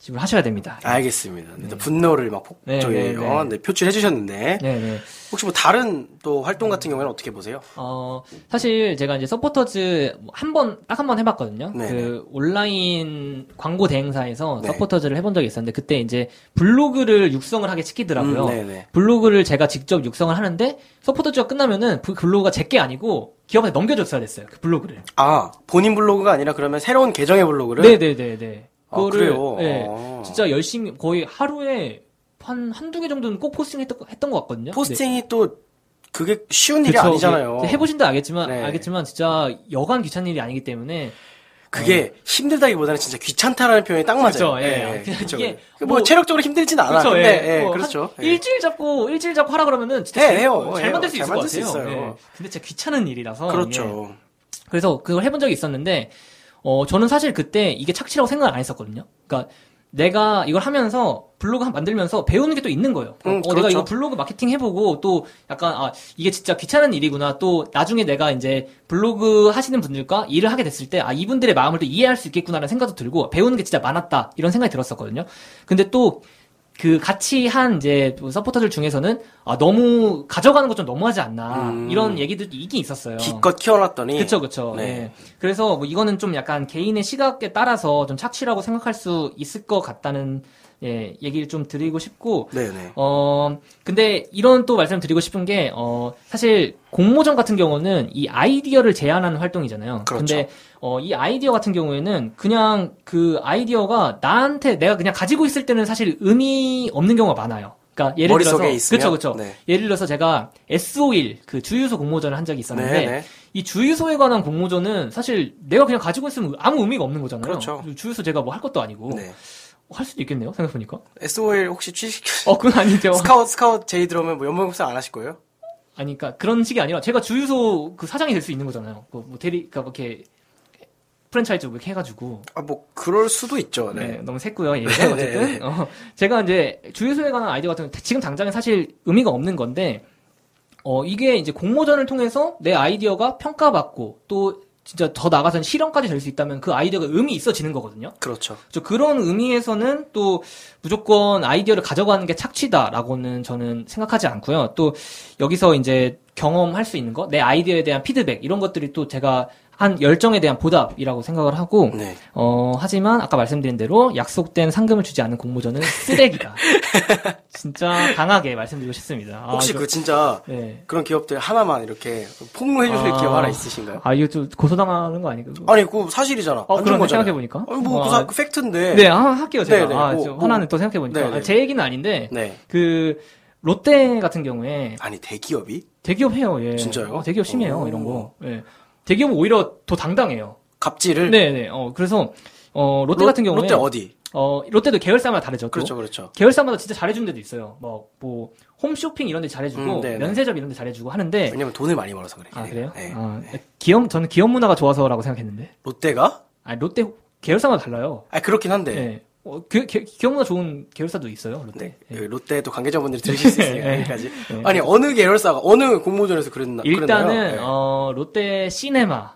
Speaker 2: 지불하셔야 됩니다.
Speaker 1: 알겠습니다. 네, 또 분노를 막 폭,
Speaker 2: 네,
Speaker 1: 저기,
Speaker 2: 네, 네.
Speaker 1: 어, 네, 표출해 주셨는데.
Speaker 2: 네, 네.
Speaker 1: 혹시 뭐 다른 또 활동 같은 경우에는 어떻게 보세요?
Speaker 2: 어, 사실 제가 이제 서포터즈 한 번, 딱 한 번 해봤거든요.
Speaker 1: 네.
Speaker 2: 그 온라인 광고 대행사에서
Speaker 1: 네.
Speaker 2: 서포터즈를 해본 적이 있었는데, 그때 이제 블로그를 육성을 하게 시키더라고요.
Speaker 1: 음.
Speaker 2: 블로그를 제가 직접 육성을 하는데, 서포터즈가 끝나면은 그 블로그가 제 게 아니고, 기업한테 넘겨줬어야 됐어요. 그 블로그를.
Speaker 1: 아, 본인 블로그가 아니라 그러면 새로운 계정의 블로그를?
Speaker 2: 네네네네.
Speaker 1: 아,
Speaker 2: 그거를,
Speaker 1: 그래요?
Speaker 2: 네,
Speaker 1: 어.
Speaker 2: 진짜 열심히, 거의 하루에 한, 한두 개 정도는 꼭 포스팅했던, 했던 것 같거든요. 네.
Speaker 1: 포스팅이 또 그게 쉬운 일이
Speaker 2: 그쵸.
Speaker 1: 아니잖아요.
Speaker 2: 네, 해보신다 알겠지만,
Speaker 1: 네.
Speaker 2: 알겠지만, 진짜 여간 귀찮은 일이 아니기 때문에,
Speaker 1: 그게 힘들다기보다는 진짜 귀찮다라는 표현이 딱 맞아요.
Speaker 2: 그쵸, 예.
Speaker 1: 예, 그쵸.
Speaker 2: 이게
Speaker 1: 뭐,
Speaker 2: 뭐-
Speaker 1: 체력적으로 힘들진 않아.
Speaker 2: 그렇죠.
Speaker 1: 근데,
Speaker 2: 예.
Speaker 1: 예,
Speaker 2: 뭐
Speaker 1: 그렇죠.
Speaker 2: 한
Speaker 1: 예.
Speaker 2: 일주일 잡고 일주일 잡고 하라 그러면은 진짜
Speaker 1: 해,
Speaker 2: 잘,
Speaker 1: 해요.
Speaker 2: 어, 잘. 만들
Speaker 1: 수잘
Speaker 2: 있을
Speaker 1: 것수
Speaker 2: 같아요. 예. 근데 진짜 귀찮은 일이라서.
Speaker 1: 그렇죠.
Speaker 2: 그래서 그걸 해본 적이 있었는데 어 저는 사실 그때 이게 착취라고 생각을 안 했었거든요. 그러니까 내가 이걸 하면서 블로그 한- 만들면서 배우는 게 또 있는 거예요.
Speaker 1: 음,
Speaker 2: 어, 내가
Speaker 1: 그렇죠.
Speaker 2: 이거 블로그 마케팅 해보고 또 약간 아 이게 진짜 귀찮은 일이구나. 또 나중에 내가 이제 블로그 하시는 분들과 일을 하게 됐을 때 아 이분들의 마음을 또 이해할 수 있겠구나라는 생각도 들고 배우는 게 진짜 많았다 이런 생각이 들었었거든요. 근데 또 그 같이 한 이제 또 서포터들 중에서는 아 너무 가져가는 것 좀 너무하지 않나
Speaker 1: 음.
Speaker 2: 이런 얘기들도 있긴 있었어요.
Speaker 1: 기껏 키워놨더니.
Speaker 2: 그쵸, 그쵸.
Speaker 1: 네.
Speaker 2: 예. 그래서 뭐 이거는 좀 약간 개인의 시각에 따라서 좀 착취라고 생각할 수 있을 것 같다는 예, 얘기를 좀 드리고 싶고,
Speaker 1: 네네.
Speaker 2: 어, 근데 이런 또 말씀 드리고 싶은 게, 어, 사실 공모전 같은 경우는 이 아이디어를 제안하는 활동이잖아요.
Speaker 1: 그렇죠.
Speaker 2: 근데, 어, 이 아이디어 같은 경우에는 그냥 그 아이디어가 나한테 내가 그냥 가지고 있을 때는 사실 의미 없는 경우가 많아요. 그러니까 예를 들어서? 그쵸 그쵸
Speaker 1: 네.
Speaker 2: 예를 들어서 제가 SO1 그 주유소 공모전을 한 적이 있었는데
Speaker 1: 네네.
Speaker 2: 이 주유소에 관한 공모전은 사실 내가 그냥 가지고 있으면 아무 의미가 없는 거잖아요.
Speaker 1: 그렇죠.
Speaker 2: 주유소 제가 뭐 할 것도 아니고
Speaker 1: 네.
Speaker 2: 할 수도 있겠네요. 생각해보니까.
Speaker 1: SOL 혹시 취직,
Speaker 2: 어 그건 아니죠.
Speaker 1: 스카웃, 스카웃 제의 들어오면 뭐 연봉 협상 안 하실 거예요?
Speaker 2: 아니, 그러니까 그런 식이 아니라 제가 주유소 그 사장이 될 수 있는 거잖아요. 그 뭐 대리, 그러니까 뭐 이렇게 프랜차이즈 뭐 이렇게 해가지고.
Speaker 1: 아, 뭐, 그럴 수도 있죠.
Speaker 2: 네,
Speaker 1: 네.
Speaker 2: 너무 샜고요. 예,
Speaker 1: 네,
Speaker 2: 어쨌든
Speaker 1: 네, 네.
Speaker 2: 어, 제가 이제 주유소에 관한 아이디어 같은 건 지금 당장에 사실 의미가 없는 건데 어 이게 이제 공모전을 통해서 내 아이디어가 평가받고 또 진짜 더 나가서는 실현까지 될 수 있다면 그 아이디어가 의미 있어지는 거거든요.
Speaker 1: 그렇죠.
Speaker 2: 저 그런 의미에서는 또 무조건 아이디어를 가져가는 게 착취다라고는 저는 생각하지 않고요. 또 여기서 이제 경험할 수 있는 거, 내 아이디어에 대한 피드백 이런 것들이 또 제가 한 열정에 대한 보답이라고 생각을 하고
Speaker 1: 네.
Speaker 2: 어, 하지만 아까 말씀드린 대로 약속된 상금을 주지 않은 공모전은 쓰레기다. 진짜 강하게 말씀드리고 싶습니다. 아,
Speaker 1: 혹시
Speaker 2: 저-
Speaker 1: 그 진짜
Speaker 2: 네.
Speaker 1: 그런 기업들 하나만 이렇게 폭로해 주실
Speaker 2: 아.
Speaker 1: 기업 하나 있으신가요?
Speaker 2: 아, 이거 좀 고소당하는 거 아니고?
Speaker 1: 아니, 그거 사실이잖아.
Speaker 2: 어,
Speaker 1: 안준
Speaker 2: 그러네,
Speaker 1: 거잖아요.
Speaker 2: 생각해 보니까.
Speaker 1: 아니, 뭐,
Speaker 2: 어,
Speaker 1: 그 사-
Speaker 2: 아,
Speaker 1: 그 팩트인데.
Speaker 2: 네, 아, 할게요, 제가.
Speaker 1: 네, 네.
Speaker 2: 아,
Speaker 1: 뭐,
Speaker 2: 저
Speaker 1: 뭐.
Speaker 2: 하나는 또 생각해 보니까.
Speaker 1: 네, 네.
Speaker 2: 아, 제 얘기는 아닌데,
Speaker 1: 네.
Speaker 2: 그, 롯데 같은 경우에
Speaker 1: 아니, 대기업이?
Speaker 2: 대기업 해요, 예.
Speaker 1: 진짜요?
Speaker 2: 어, 대기업 심해요,
Speaker 1: 오.
Speaker 2: 이런 거. 예. 대기업은 오히려 더 당당해요.
Speaker 1: 갑질을?
Speaker 2: 네네. 어, 그래서, 어, 롯데
Speaker 1: 로-
Speaker 2: 같은 경우에.
Speaker 1: 롯데 어디?
Speaker 2: 어, 롯데도 계열사마다 다르죠. 또.
Speaker 1: 그렇죠, 그렇죠.
Speaker 2: 계열사마다 진짜 잘해주는 데도 있어요. 뭐, 뭐, 홈쇼핑 이런 데 잘해주고,
Speaker 1: 음, 네네.
Speaker 2: 면세점 이런 데 잘해주고 하는데,
Speaker 1: 왜냐면 돈을 많이 벌어서 그래.
Speaker 2: 아, 그래요?
Speaker 1: 네.
Speaker 2: 아, 기업, 저는 기업 문화가 좋아서라고 생각했는데.
Speaker 1: 롯데가?
Speaker 2: 아, 롯데 계열사마다 달라요.
Speaker 1: 아, 그렇긴 한데.
Speaker 2: 네. 어, 기, 기, 문화 좋은 계열사도 있어요, 롯데.
Speaker 1: 네.
Speaker 2: 예.
Speaker 1: 그 롯데도 관계자분들이 들으실 수 있으니까
Speaker 2: 네.
Speaker 1: 여기까지.
Speaker 2: 네.
Speaker 1: 아니 어느 계열사가 어느 공모전에서 그랬나?
Speaker 2: 일단은?
Speaker 1: 네.
Speaker 2: 어, 롯데 시네마.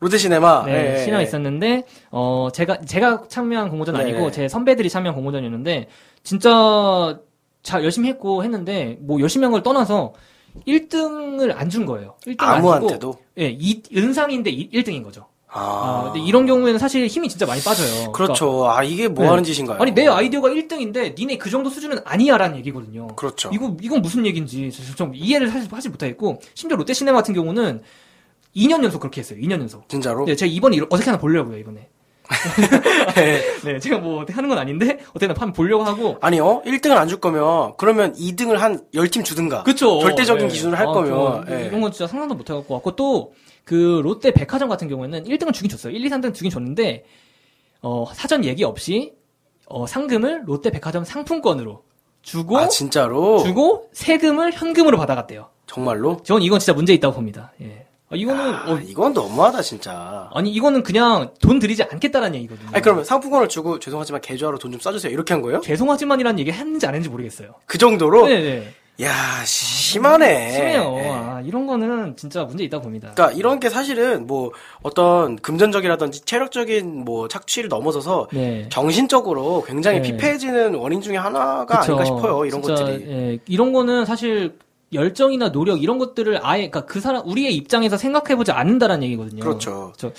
Speaker 1: 롯데 시네마.
Speaker 2: 네,
Speaker 1: 네,
Speaker 2: 시네마
Speaker 1: 네.
Speaker 2: 있었는데, 어, 제가, 제가 참여한 공모전
Speaker 1: 네,
Speaker 2: 아니고,
Speaker 1: 네.
Speaker 2: 제 선배들이 참여한 공모전이었는데, 진짜, 잘 열심히 했고 했는데, 뭐, 열심히 한 걸 떠나서, 1등을 안 준 거예요. 1등 안 주고,
Speaker 1: 아무한테도.
Speaker 2: 예, 이, 은상인데 1, 등인 거죠.
Speaker 1: 아,
Speaker 2: 아, 근데 이런 경우에는 사실 힘이 진짜 많이 빠져요.
Speaker 1: 그렇죠. 아 이게 뭐
Speaker 2: 네.
Speaker 1: 하는 짓인가요?
Speaker 2: 그러니까, 아니, 내 아이디어가 1등인데, 니네 그 정도 수준은 아니야 라는 얘기거든요.
Speaker 1: 그렇죠.
Speaker 2: 이거, 이건 무슨 얘기인지 좀 이해를 사실 하지 못하겠고, 심지어 롯데 시네마 같은 경우는 2년 연속 그렇게 했어요. 2년 연속.
Speaker 1: 진짜로?
Speaker 2: 네, 제가 이번에 어떻게 하나 보려고요, 이번에.
Speaker 1: 네.
Speaker 2: 네, 제가 뭐 어떻게 하는 건 아닌데, 어떻게 하나 한번 보려고 하고.
Speaker 1: 아니요. 1등을 안 줄 거면 그러면 2등을 한 10팀 주든가.
Speaker 2: 그쵸.
Speaker 1: 절대적인
Speaker 2: 네.
Speaker 1: 기준을 할
Speaker 2: 아,
Speaker 1: 거면.
Speaker 2: 저
Speaker 1: 예.
Speaker 2: 이런 건 진짜 상상도 못 해 갖고 왔고, 또, 그, 롯데 백화점 같은 경우에는 1등을 주긴 줬어요. 1, 2, 3등 주긴 줬는데, 어, 사전 얘기 없이, 어, 상금을 롯데 백화점 상품권으로 주고,
Speaker 1: 아 진짜로?
Speaker 2: 주고, 세금을 현금으로 받아갔대요.
Speaker 1: 정말로?
Speaker 2: 전 이건 진짜 문제 있다고 봅니다. 예. 아, 이거는,
Speaker 1: 아,
Speaker 2: 어,
Speaker 1: 이건 너무하다 진짜.
Speaker 2: 아니, 이거는 그냥 돈 들이지 않겠다는 얘기거든요.
Speaker 1: 아니 그러면 상품권을 주고 죄송하지만 계좌로 돈좀 써주세요 이렇게 한 거예요?
Speaker 2: 죄송하지만이라는 얘기 했는지 안 했는지 모르겠어요.
Speaker 1: 그 정도로?
Speaker 2: 네네.
Speaker 1: 야 심하네.
Speaker 2: 심해요.
Speaker 1: 예.
Speaker 2: 아, 이런 거는 진짜 문제 있다고 봅니다.
Speaker 1: 그러니까 이런 게 사실은 뭐 어떤 금전적이라든지 체력적인 뭐 착취를 넘어서서
Speaker 2: 네.
Speaker 1: 정신적으로 굉장히
Speaker 2: 네.
Speaker 1: 피폐해지는 원인 중에 하나가
Speaker 2: 그쵸.
Speaker 1: 아닌가 싶어요. 이런
Speaker 2: 진짜,
Speaker 1: 것들이.
Speaker 2: 예, 이런 거는 사실 열정이나 노력 이런 것들을 아예 그러니까 그 사람 우리의 입장에서 생각해 보지 않는다라는 얘기거든요.
Speaker 1: 그렇죠.
Speaker 2: 저,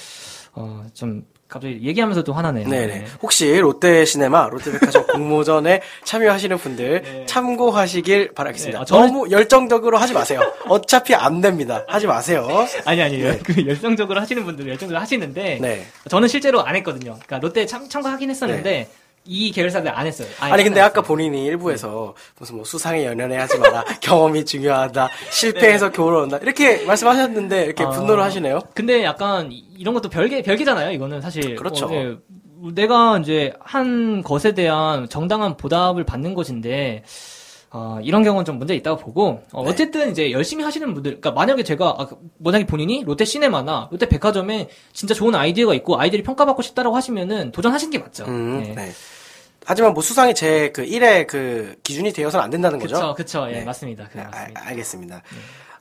Speaker 2: 어, 좀 갑자기 얘기하면서도 화나네요.
Speaker 1: 네네. 혹시 롯데 시네마, 롯데백화점 공모전에 참여하시는 분들
Speaker 2: 네.
Speaker 1: 참고하시길 바라겠습니다.
Speaker 2: 네, 아, 저는-
Speaker 1: 너무 열정적으로 하지 마세요. 어차피 안 됩니다. 하지 마세요.
Speaker 2: 아니 아니 그 열정적으로 하시는 분들은 열정적으로 하시는데
Speaker 1: 네.
Speaker 2: 저는 실제로 안 했거든요. 그러니까 롯데 참, 참가하긴 했었는데 이 계열사들 안 했어요. 아예
Speaker 1: 아니 근데 아까
Speaker 2: 했어요.
Speaker 1: 본인이 일부에서 무슨 뭐 수상에 연연해 하지 마라 경험이 중요하다 실패해서 교훈을 얻는다 이렇게 말씀하셨는데 이렇게
Speaker 2: 어,
Speaker 1: 분노를 하시네요.
Speaker 2: 근데 약간 이- 이런 것도 별개 별개잖아요. 이거는 사실
Speaker 1: 그렇죠.
Speaker 2: 어, 예. 내가 이제 한 것에 대한 정당한 보답을 받는 것인데 어, 이런 경우는 좀 문제 있다고 보고 어,
Speaker 1: 네.
Speaker 2: 어쨌든 이제 열심히 하시는 분들 그러니까 만약에 제가 아, 그- 만약에 본인이 롯데 시네마나 롯데 백화점에 진짜 좋은 아이디어가 있고 아이들이 평가받고 싶다라고 하시면은 도전하시는 게 맞죠.
Speaker 1: 음,
Speaker 2: 네.
Speaker 1: 네. 하지만 뭐 수상이 제 그 1의 그 기준이 되어서는 안 된다는 거죠.
Speaker 2: 그쵸, 그쵸, 예,
Speaker 1: 네.
Speaker 2: 맞습니다. 그
Speaker 1: 네, 알,
Speaker 2: 맞습니다.
Speaker 1: 알겠습니다.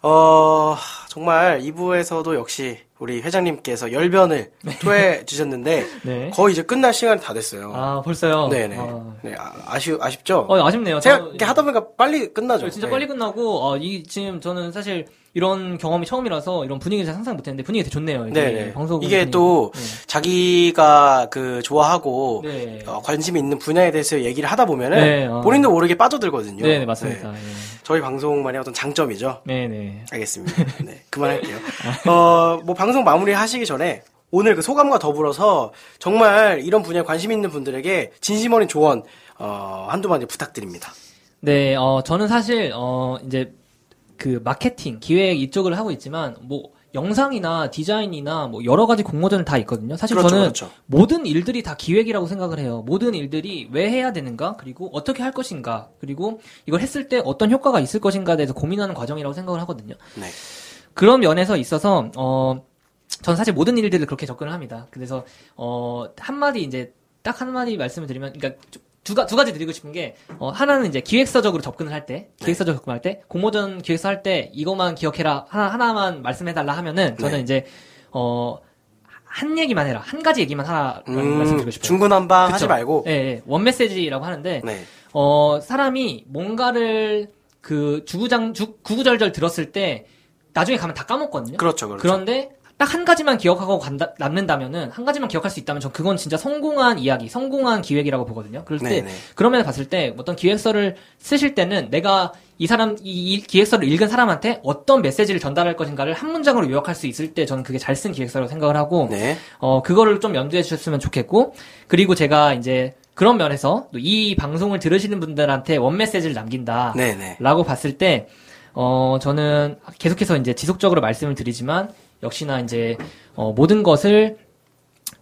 Speaker 1: 어, 정말 2부에서도 역시 우리 회장님께서 열변을 토해 주셨는데
Speaker 2: 네.
Speaker 1: 거의 이제 끝날 시간이 다 됐어요.
Speaker 2: 아, 벌써요?
Speaker 1: 네네.
Speaker 2: 어,
Speaker 1: 네, 아, 아쉬, 아쉽죠?
Speaker 2: 어, 아쉽네요.
Speaker 1: 제가
Speaker 2: 저-
Speaker 1: 이렇게 하다 보니까 빨리 끝나죠.
Speaker 2: 진짜
Speaker 1: 네.
Speaker 2: 빨리 끝나고 어, 이 지금 저는 사실 이런 경험이 처음이라서 이런 분위기를 잘 상상 못했는데 분위기 되게 좋네요. 이게
Speaker 1: 네네.
Speaker 2: 방송
Speaker 1: 이게
Speaker 2: 분위기.
Speaker 1: 또
Speaker 2: 네.
Speaker 1: 자기가 그 좋아하고
Speaker 2: 네.
Speaker 1: 어, 관심이 있는 분야에 대해서 얘기를 하다 보면은
Speaker 2: 네, 어.
Speaker 1: 본인도 모르게 빠져들거든요.
Speaker 2: 네, 네, 맞습니다.
Speaker 1: 네. 저희 방송만의 어떤 장점이죠.
Speaker 2: 네, 네.
Speaker 1: 알겠습니다. 네, 그만할게요. 어, 뭐 방송 마무리 하시기 전에 오늘 그 소감과 더불어서 정말 이런 분야에 관심 있는 분들에게 진심 어린 조언 어, 한두 마디 부탁드립니다.
Speaker 2: 네, 어, 저는 사실, 어, 이제, 그, 마케팅, 기획 이쪽을 하고 있지만, 뭐, 영상이나 디자인이나 뭐, 여러 가지 공모전을 다 있거든요. 사실
Speaker 1: 그렇죠,
Speaker 2: 저는
Speaker 1: 그렇죠.
Speaker 2: 모든 일들이 다 기획이라고 생각을 해요. 모든 일들이 왜 해야 되는가, 그리고 어떻게 할 것인가, 그리고 이걸 했을 때 어떤 효과가 있을 것인가에 대해서 고민하는 과정이라고 생각을 하거든요.
Speaker 1: 네.
Speaker 2: 그런 면에서 있어서 어 저는 사실 모든 일들을 그렇게 접근을 합니다. 그래서 어 한마디 이제 딱 한마디 말씀을 드리면 그러니까 두, 가, 두 가지 드리고 싶은 게, 어, 하나는 이제 기획서적으로 접근을 할 때, 기획서적으로 접근할 때, 공모전 기획서 할 때, 이것만 기억해라, 하나, 하나만 말씀해달라 하면은, 저는
Speaker 1: 네.
Speaker 2: 이제, 어, 한 얘기만 해라. 한 가지 얘기만 하라라고
Speaker 1: 음,
Speaker 2: 말씀드리고 싶어요.
Speaker 1: 중구난방 하지? 말고
Speaker 2: 예, 예. 원 메시지라고 하는데,
Speaker 1: 네.
Speaker 2: 어, 사람이 뭔가를 그 주구장, 주, 구구절절 들었을 때 나중에 가면 다 까먹거든요.
Speaker 1: 그렇죠, 그렇죠.
Speaker 2: 그런데 딱 한 가지만 기억하고 간다, 남는다면은 한 가지만 기억할 수 있다면 전 그건 진짜 성공한 이야기, 성공한 기획이라고 보거든요. 그럴 때
Speaker 1: 네네.
Speaker 2: 그런 면에 봤을 때 어떤 기획서를 쓰실 때는 내가 이 사람 이, 이 기획서를 읽은 사람한테 어떤 메시지를 전달할 것인가를 한 문장으로 요약할 수 있을 때 저는 그게 잘 쓴 기획서라고 생각을 하고
Speaker 1: 네.
Speaker 2: 어, 그거를 좀 염두에 주셨으면 좋겠고, 그리고 제가 이제 그런 면에서 또이 방송을 들으시는 분들한테 원 메시지를 남긴다.
Speaker 1: 네네.
Speaker 2: 라고 봤을 때, 어, 저는 계속해서 이제 지속적으로 말씀을 드리지만, 역시나 이제, 어, 모든 것을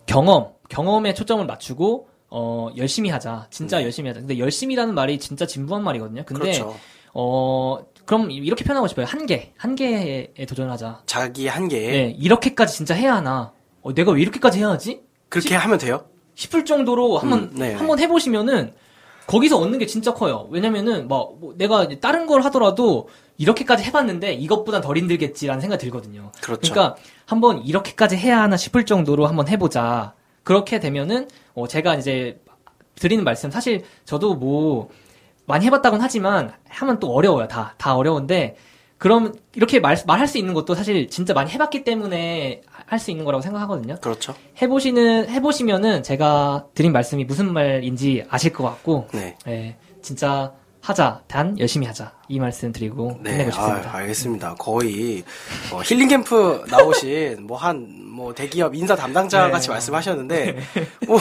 Speaker 2: 경험, 경험에 초점을 맞추고, 어, 열심히 하자. 진짜 열심히 하자. 근데 열심히라는 말이 진짜 진부한 말이거든요. 근데,
Speaker 1: 네. 그렇죠.
Speaker 2: 어, 그럼 이렇게 표현하고 싶어요. 한계. 한계에 도전하자.
Speaker 1: 자기 한계에
Speaker 2: 네, 이렇게까지 진짜 해야 하나? 어, 내가 왜 이렇게까지 해야 하지?
Speaker 1: 그렇게 하면 돼요?
Speaker 2: 싶을 정도로 한번
Speaker 1: 음, 네,
Speaker 2: 한번 해보시면은 거기서 얻는 게 진짜 커요. 왜냐면은 막 뭐 내가 다른 걸 하더라도 이렇게까지 해봤는데 이것보단 덜 힘들겠지라는 생각이 들거든요.
Speaker 1: 그렇죠.
Speaker 2: 러니까 한번 이렇게까지 해야 하나 싶을 정도로 한번 해보자. 그렇게 되면은 어 제가 이제 드리는 말씀 사실 저도 뭐 많이 해봤다고는 하지만 하면 또 어려워요. 다 다 어려운데 그럼 이렇게 말 말할 수 있는 것도 사실 진짜 많이 해봤기 때문에 할 수 있는 거라고 생각하거든요.
Speaker 1: 그렇죠.
Speaker 2: 해보시는 해보시면은 제가 드린 말씀이 무슨 말인지 아실 것 같고,
Speaker 1: 네.
Speaker 2: 예, 진짜 하자, 단 열심히 하자 이 말씀 드리고
Speaker 1: 네,
Speaker 2: 끝내고 싶습니다.
Speaker 1: 아, 알겠습니다. 거의 어, 힐링 캠프 나오신 뭐 한뭐 대기업 인사 담당자
Speaker 2: 네.
Speaker 1: 같이 말씀하셨는데 뭐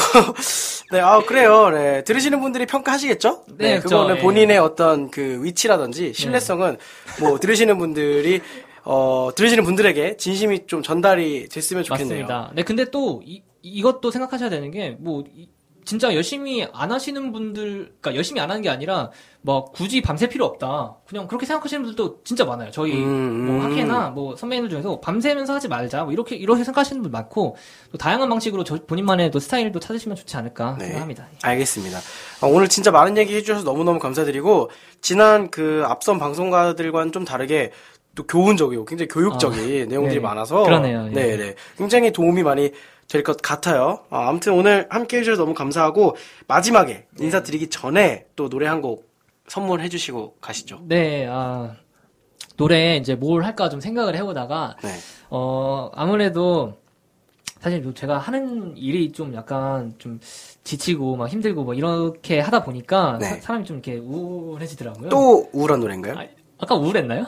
Speaker 1: 네, 아 그래요. 네, 들으시는 분들이 평가하시겠죠?
Speaker 2: 네,
Speaker 1: 그거는
Speaker 2: 그렇죠. 예.
Speaker 1: 본인의 어떤 그 위치라든지 신뢰성은 뭐 들으시는 분들이 어 들으시는 분들에게 진심이 좀 전달이 됐으면 좋겠네요.
Speaker 2: 맞습니다. 네, 근데 또 이, 이것도 생각하셔야 되는 게뭐 진짜 열심히 안 하시는 분들, 그러니까 열심히 안 하는 게 아니라 뭐 굳이 밤샐 필요 없다. 그냥 그렇게 생각하시는 분들도 진짜 많아요. 저희
Speaker 1: 음,
Speaker 2: 뭐
Speaker 1: 음.
Speaker 2: 학회나 뭐 선배님들 중에서 밤새면서 하지 말자. 뭐 이렇게 이렇게 생각하시는 분 많고 또 다양한 방식으로 저- 본인만의 또 스타일도 찾으시면 좋지 않을까
Speaker 1: 네.
Speaker 2: 생각합니다.
Speaker 1: 알겠습니다. 어, 오늘 진짜 많은 얘기 해주셔서 너무너무 감사드리고, 지난 그 앞선 방송가들과는 좀 다르게 또 교훈적이고 굉장히 교육적인 내용들이
Speaker 2: 네.
Speaker 1: 많아서.
Speaker 2: 그러네요. 예.
Speaker 1: 네, 네. 굉장히 도움이 많이 될 것 같아요. 아, 아무튼 오늘 함께 해주셔서 너무 감사하고, 마지막에 인사드리기 전에 또 노래 한 곡 선물해 주시고 가시죠.
Speaker 2: 네, 아, 노래 이제 뭘 할까 좀 생각을 해보다가
Speaker 1: 네.
Speaker 2: 어 아무래도 사실 제가 하는 일이 좀 약간 좀 지치고 막 힘들고 뭐 이렇게 하다 보니까
Speaker 1: 네.
Speaker 2: 사, 람이좀 이렇게 우울해지더라고요.
Speaker 1: 또 우울한 노래인가요?
Speaker 2: 아, 아까 우울했나요?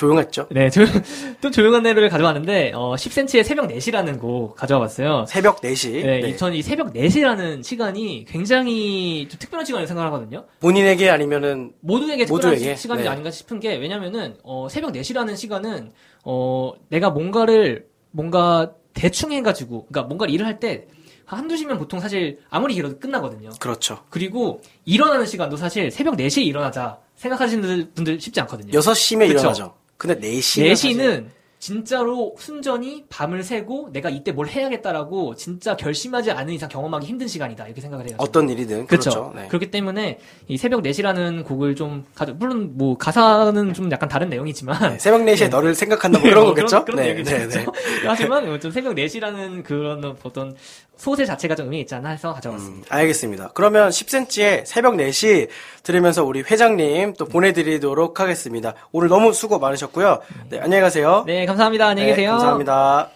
Speaker 1: 조용했죠?
Speaker 2: 네, 조, 또 조용한 노래를 가져왔는데 어 10cm의 새벽 4시라는 곡 가져와 봤어요.
Speaker 1: 새벽 4시.
Speaker 2: 네,
Speaker 1: 네.
Speaker 2: 이- 저는 이 새벽 4시라는 시간이 굉장히 좀 특별한 시간이라고 생각하거든요.
Speaker 1: 본인에게 아니면은
Speaker 2: 모두에게 특별한
Speaker 1: 모두에게?
Speaker 2: 시, 간이
Speaker 1: 네.
Speaker 2: 아닌가 싶은 게 왜냐면은 어, 새벽 4시라는 시간은 어, 내가 뭔가를 뭔가 대충 해가지고 그러니까 뭔가를 일을 할때 한두 시면 보통 사실 아무리 길어도 끝나거든요.
Speaker 1: 그렇죠.
Speaker 2: 그리고 일어나는 시간도 사실 새벽 4시에 일어나자 생각하시는 분들 쉽지 않거든요.
Speaker 1: 6시면
Speaker 2: 그쵸.
Speaker 1: 일어나죠. 근데 4시는
Speaker 2: 4시는 진짜로 순전히 밤을 새고 내가 이때 뭘 해야겠다라고 진짜 결심하지 않은 이상 경험하기 힘든 시간이다 이렇게 생각을 해요.
Speaker 1: 어떤 일이든
Speaker 2: 그렇죠.
Speaker 1: 그렇죠. 네.
Speaker 2: 그렇기 때문에 이 새벽 4시라는 곡을 좀 가져 물론 뭐 가사는 좀 약간 다른 내용이지만
Speaker 1: 네, 새벽 4시에
Speaker 2: 네.
Speaker 1: 너를 생각한다 뭐 그런
Speaker 2: 뭐
Speaker 1: 거겠죠?
Speaker 2: 그런,
Speaker 1: 네,
Speaker 2: 얘기죠.
Speaker 1: 네, 네.
Speaker 2: 하지만 뭐좀 새벽 4시라는 그런 어떤 소재 자체가 좀 의미 있지 않나 해서 가져왔습니다.
Speaker 1: 음, 알겠습니다. 그러면 10cm의 새벽 4시 들으면서 우리 회장님 또 보내드리도록 하겠습니다. 오늘 너무 수고 많으셨고요. 네, 안녕히 가세요.
Speaker 2: 네, 감사합니다. 안녕히
Speaker 1: 네,
Speaker 2: 계세요.
Speaker 1: 감사합니다.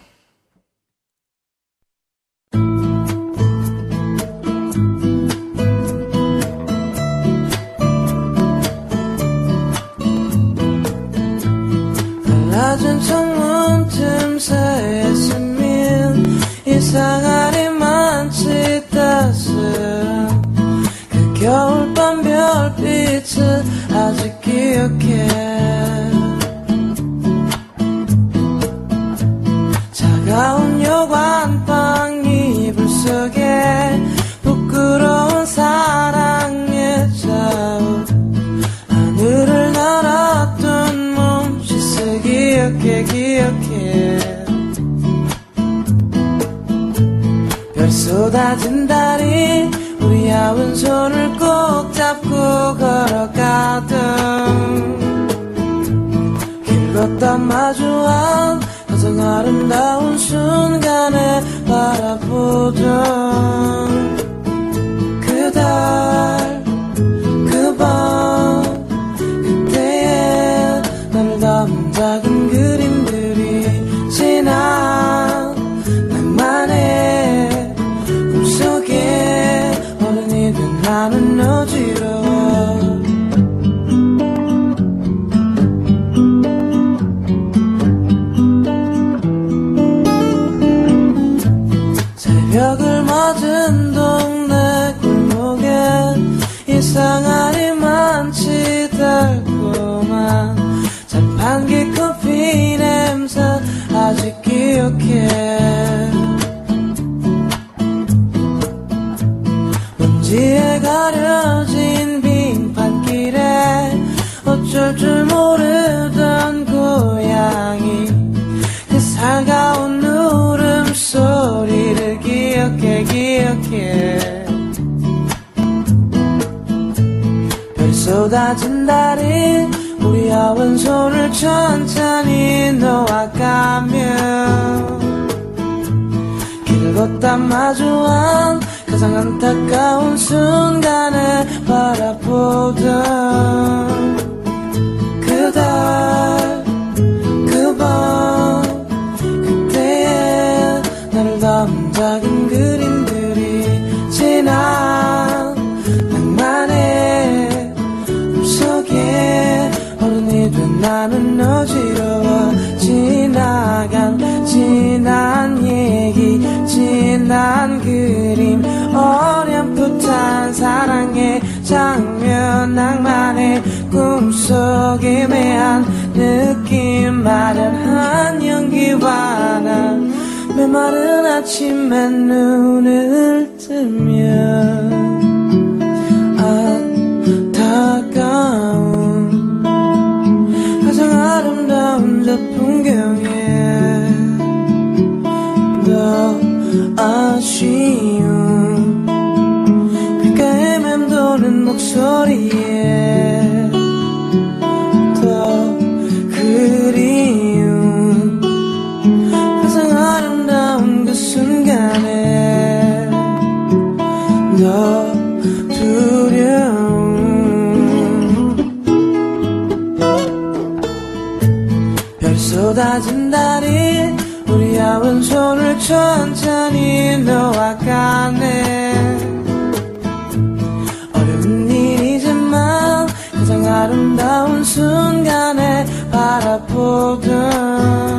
Speaker 4: 낮은 창문 틈새에 스민 이상하 별빛을 아직 기억해. 차가운 여관방 이불 속에 부끄러운 사랑의 자우. 하늘을 날았던 몸짓을 기억해 기억해. 별 쏟아진 달이 아운 손을 꼭 잡고 걸어가던 길 걷다 마주한 가장 아름다운 순간에 바라보던 그달 그밤 그때의 나를 담은 작은 그림들이 지난 어쩔 줄 모르던 고양이 그 살가운 울음소리를 기억해 기억해. 별 쏟아진 달이 우리 손을 천천히 놓아가며 길 걷다 마주한 가장 안타까운 순간에 바라보던 그달 그밤 그때의 나를 작은 그림들이 지난 낭만의 꿈속에 어른이 된 나는 어지러워. 지나간 지난 얘기 지난 그림. 어렴풋한 사랑의 장면 낭만의 꿈속에 매한 느낌 마련한 연기와 난 메마른 아침에 눈을 뜨면 안타까운 가장 아름다운 저 풍경에 더 아쉬운 귓가에 맴도는 목소리 쏟아진 달이 우리 아픈 손을 천천히 놓아가네. 어려운 일이지만 가장 아름다운 순간에 바라보던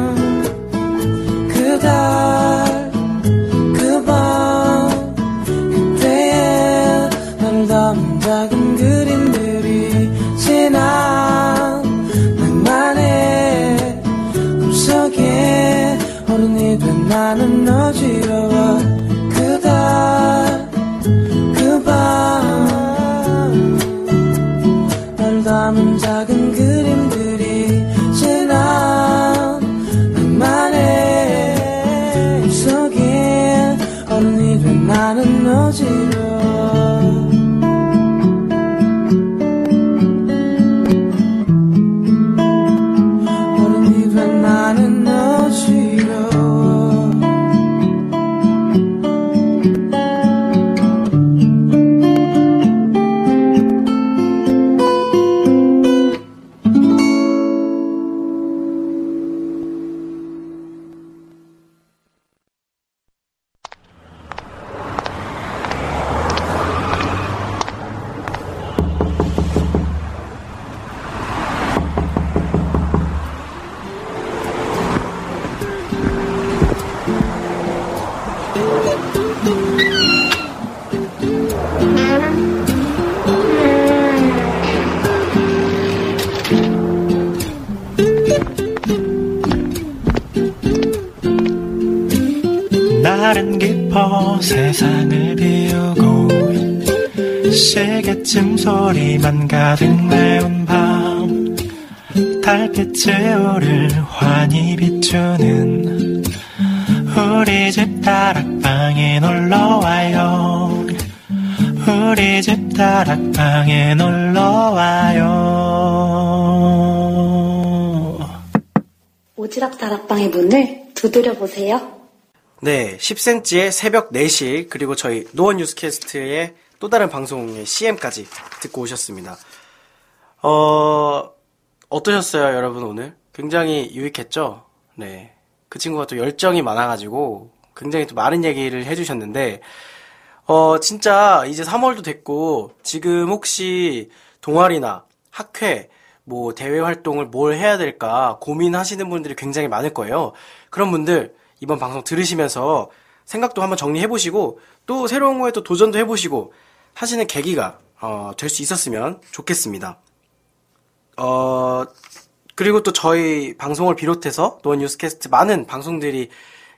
Speaker 5: 세상을 비우고 시계쯤 소리만 가득 메운 밤 달빛이 우릴 환히 비추는 우리 집 다락방에 놀러와요 우리 집 다락방에 놀러와요
Speaker 6: 오지랖 다락방의 문을 두드려 보세요.
Speaker 1: 네, 10cm의 새벽 4시 그리고 저희 노원 뉴스캐스트의 또 다른 방송의 CM까지 듣고 오셨습니다. 어 어떠셨어요, 여러분 오늘? 굉장히 유익했죠? 네. 그 친구가 또 열정이 많아가지고 굉장히 또 많은 얘기를 해주셨는데 어 진짜 이제 3월도 됐고 지금 혹시 동아리나 학회 뭐 대외 활동을 뭘 해야 될까 고민하시는 분들이 굉장히 많을 거예요. 그런 분들 이번 방송 들으시면서 생각도 한번 정리해 보시고 또 새로운 거에 또 도전도 해 보시고 하시는 계기가 어, 될 수 있었으면 좋겠습니다. 어 그리고 또 저희 방송을 비롯해서 노원 뉴스캐스트 많은 방송들이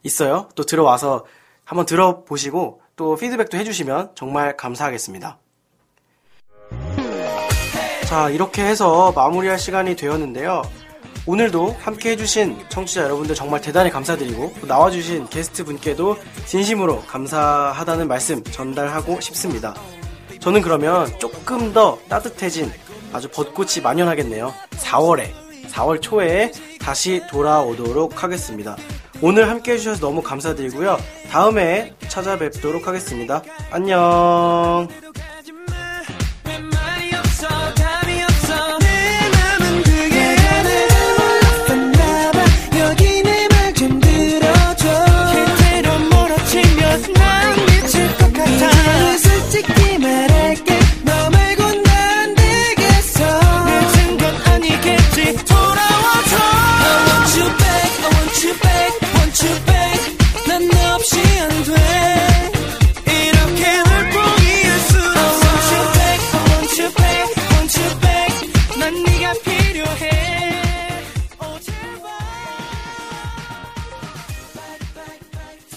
Speaker 1: 있어요. 또 들어와서 한번 들어보시고 또 피드백도 해주시면 정말 감사하겠습니다. 자, 이렇게 해서 마무리할 시간이 되었는데요. 오늘도 함께 해주신 청취자 여러분들 정말 대단히 감사드리고 또 나와주신 게스트 분께도 진심으로 감사하다는 말씀 전달하고 싶습니다. 저는 그러면 조금 더 따뜻해진 아주 벚꽃이 만연하겠네요. 4월에, 4월 초에 다시 돌아오도록 하겠습니다. 오늘 함께 해주셔서 너무 감사드리고요. 다음에 찾아뵙도록 하겠습니다. 안녕!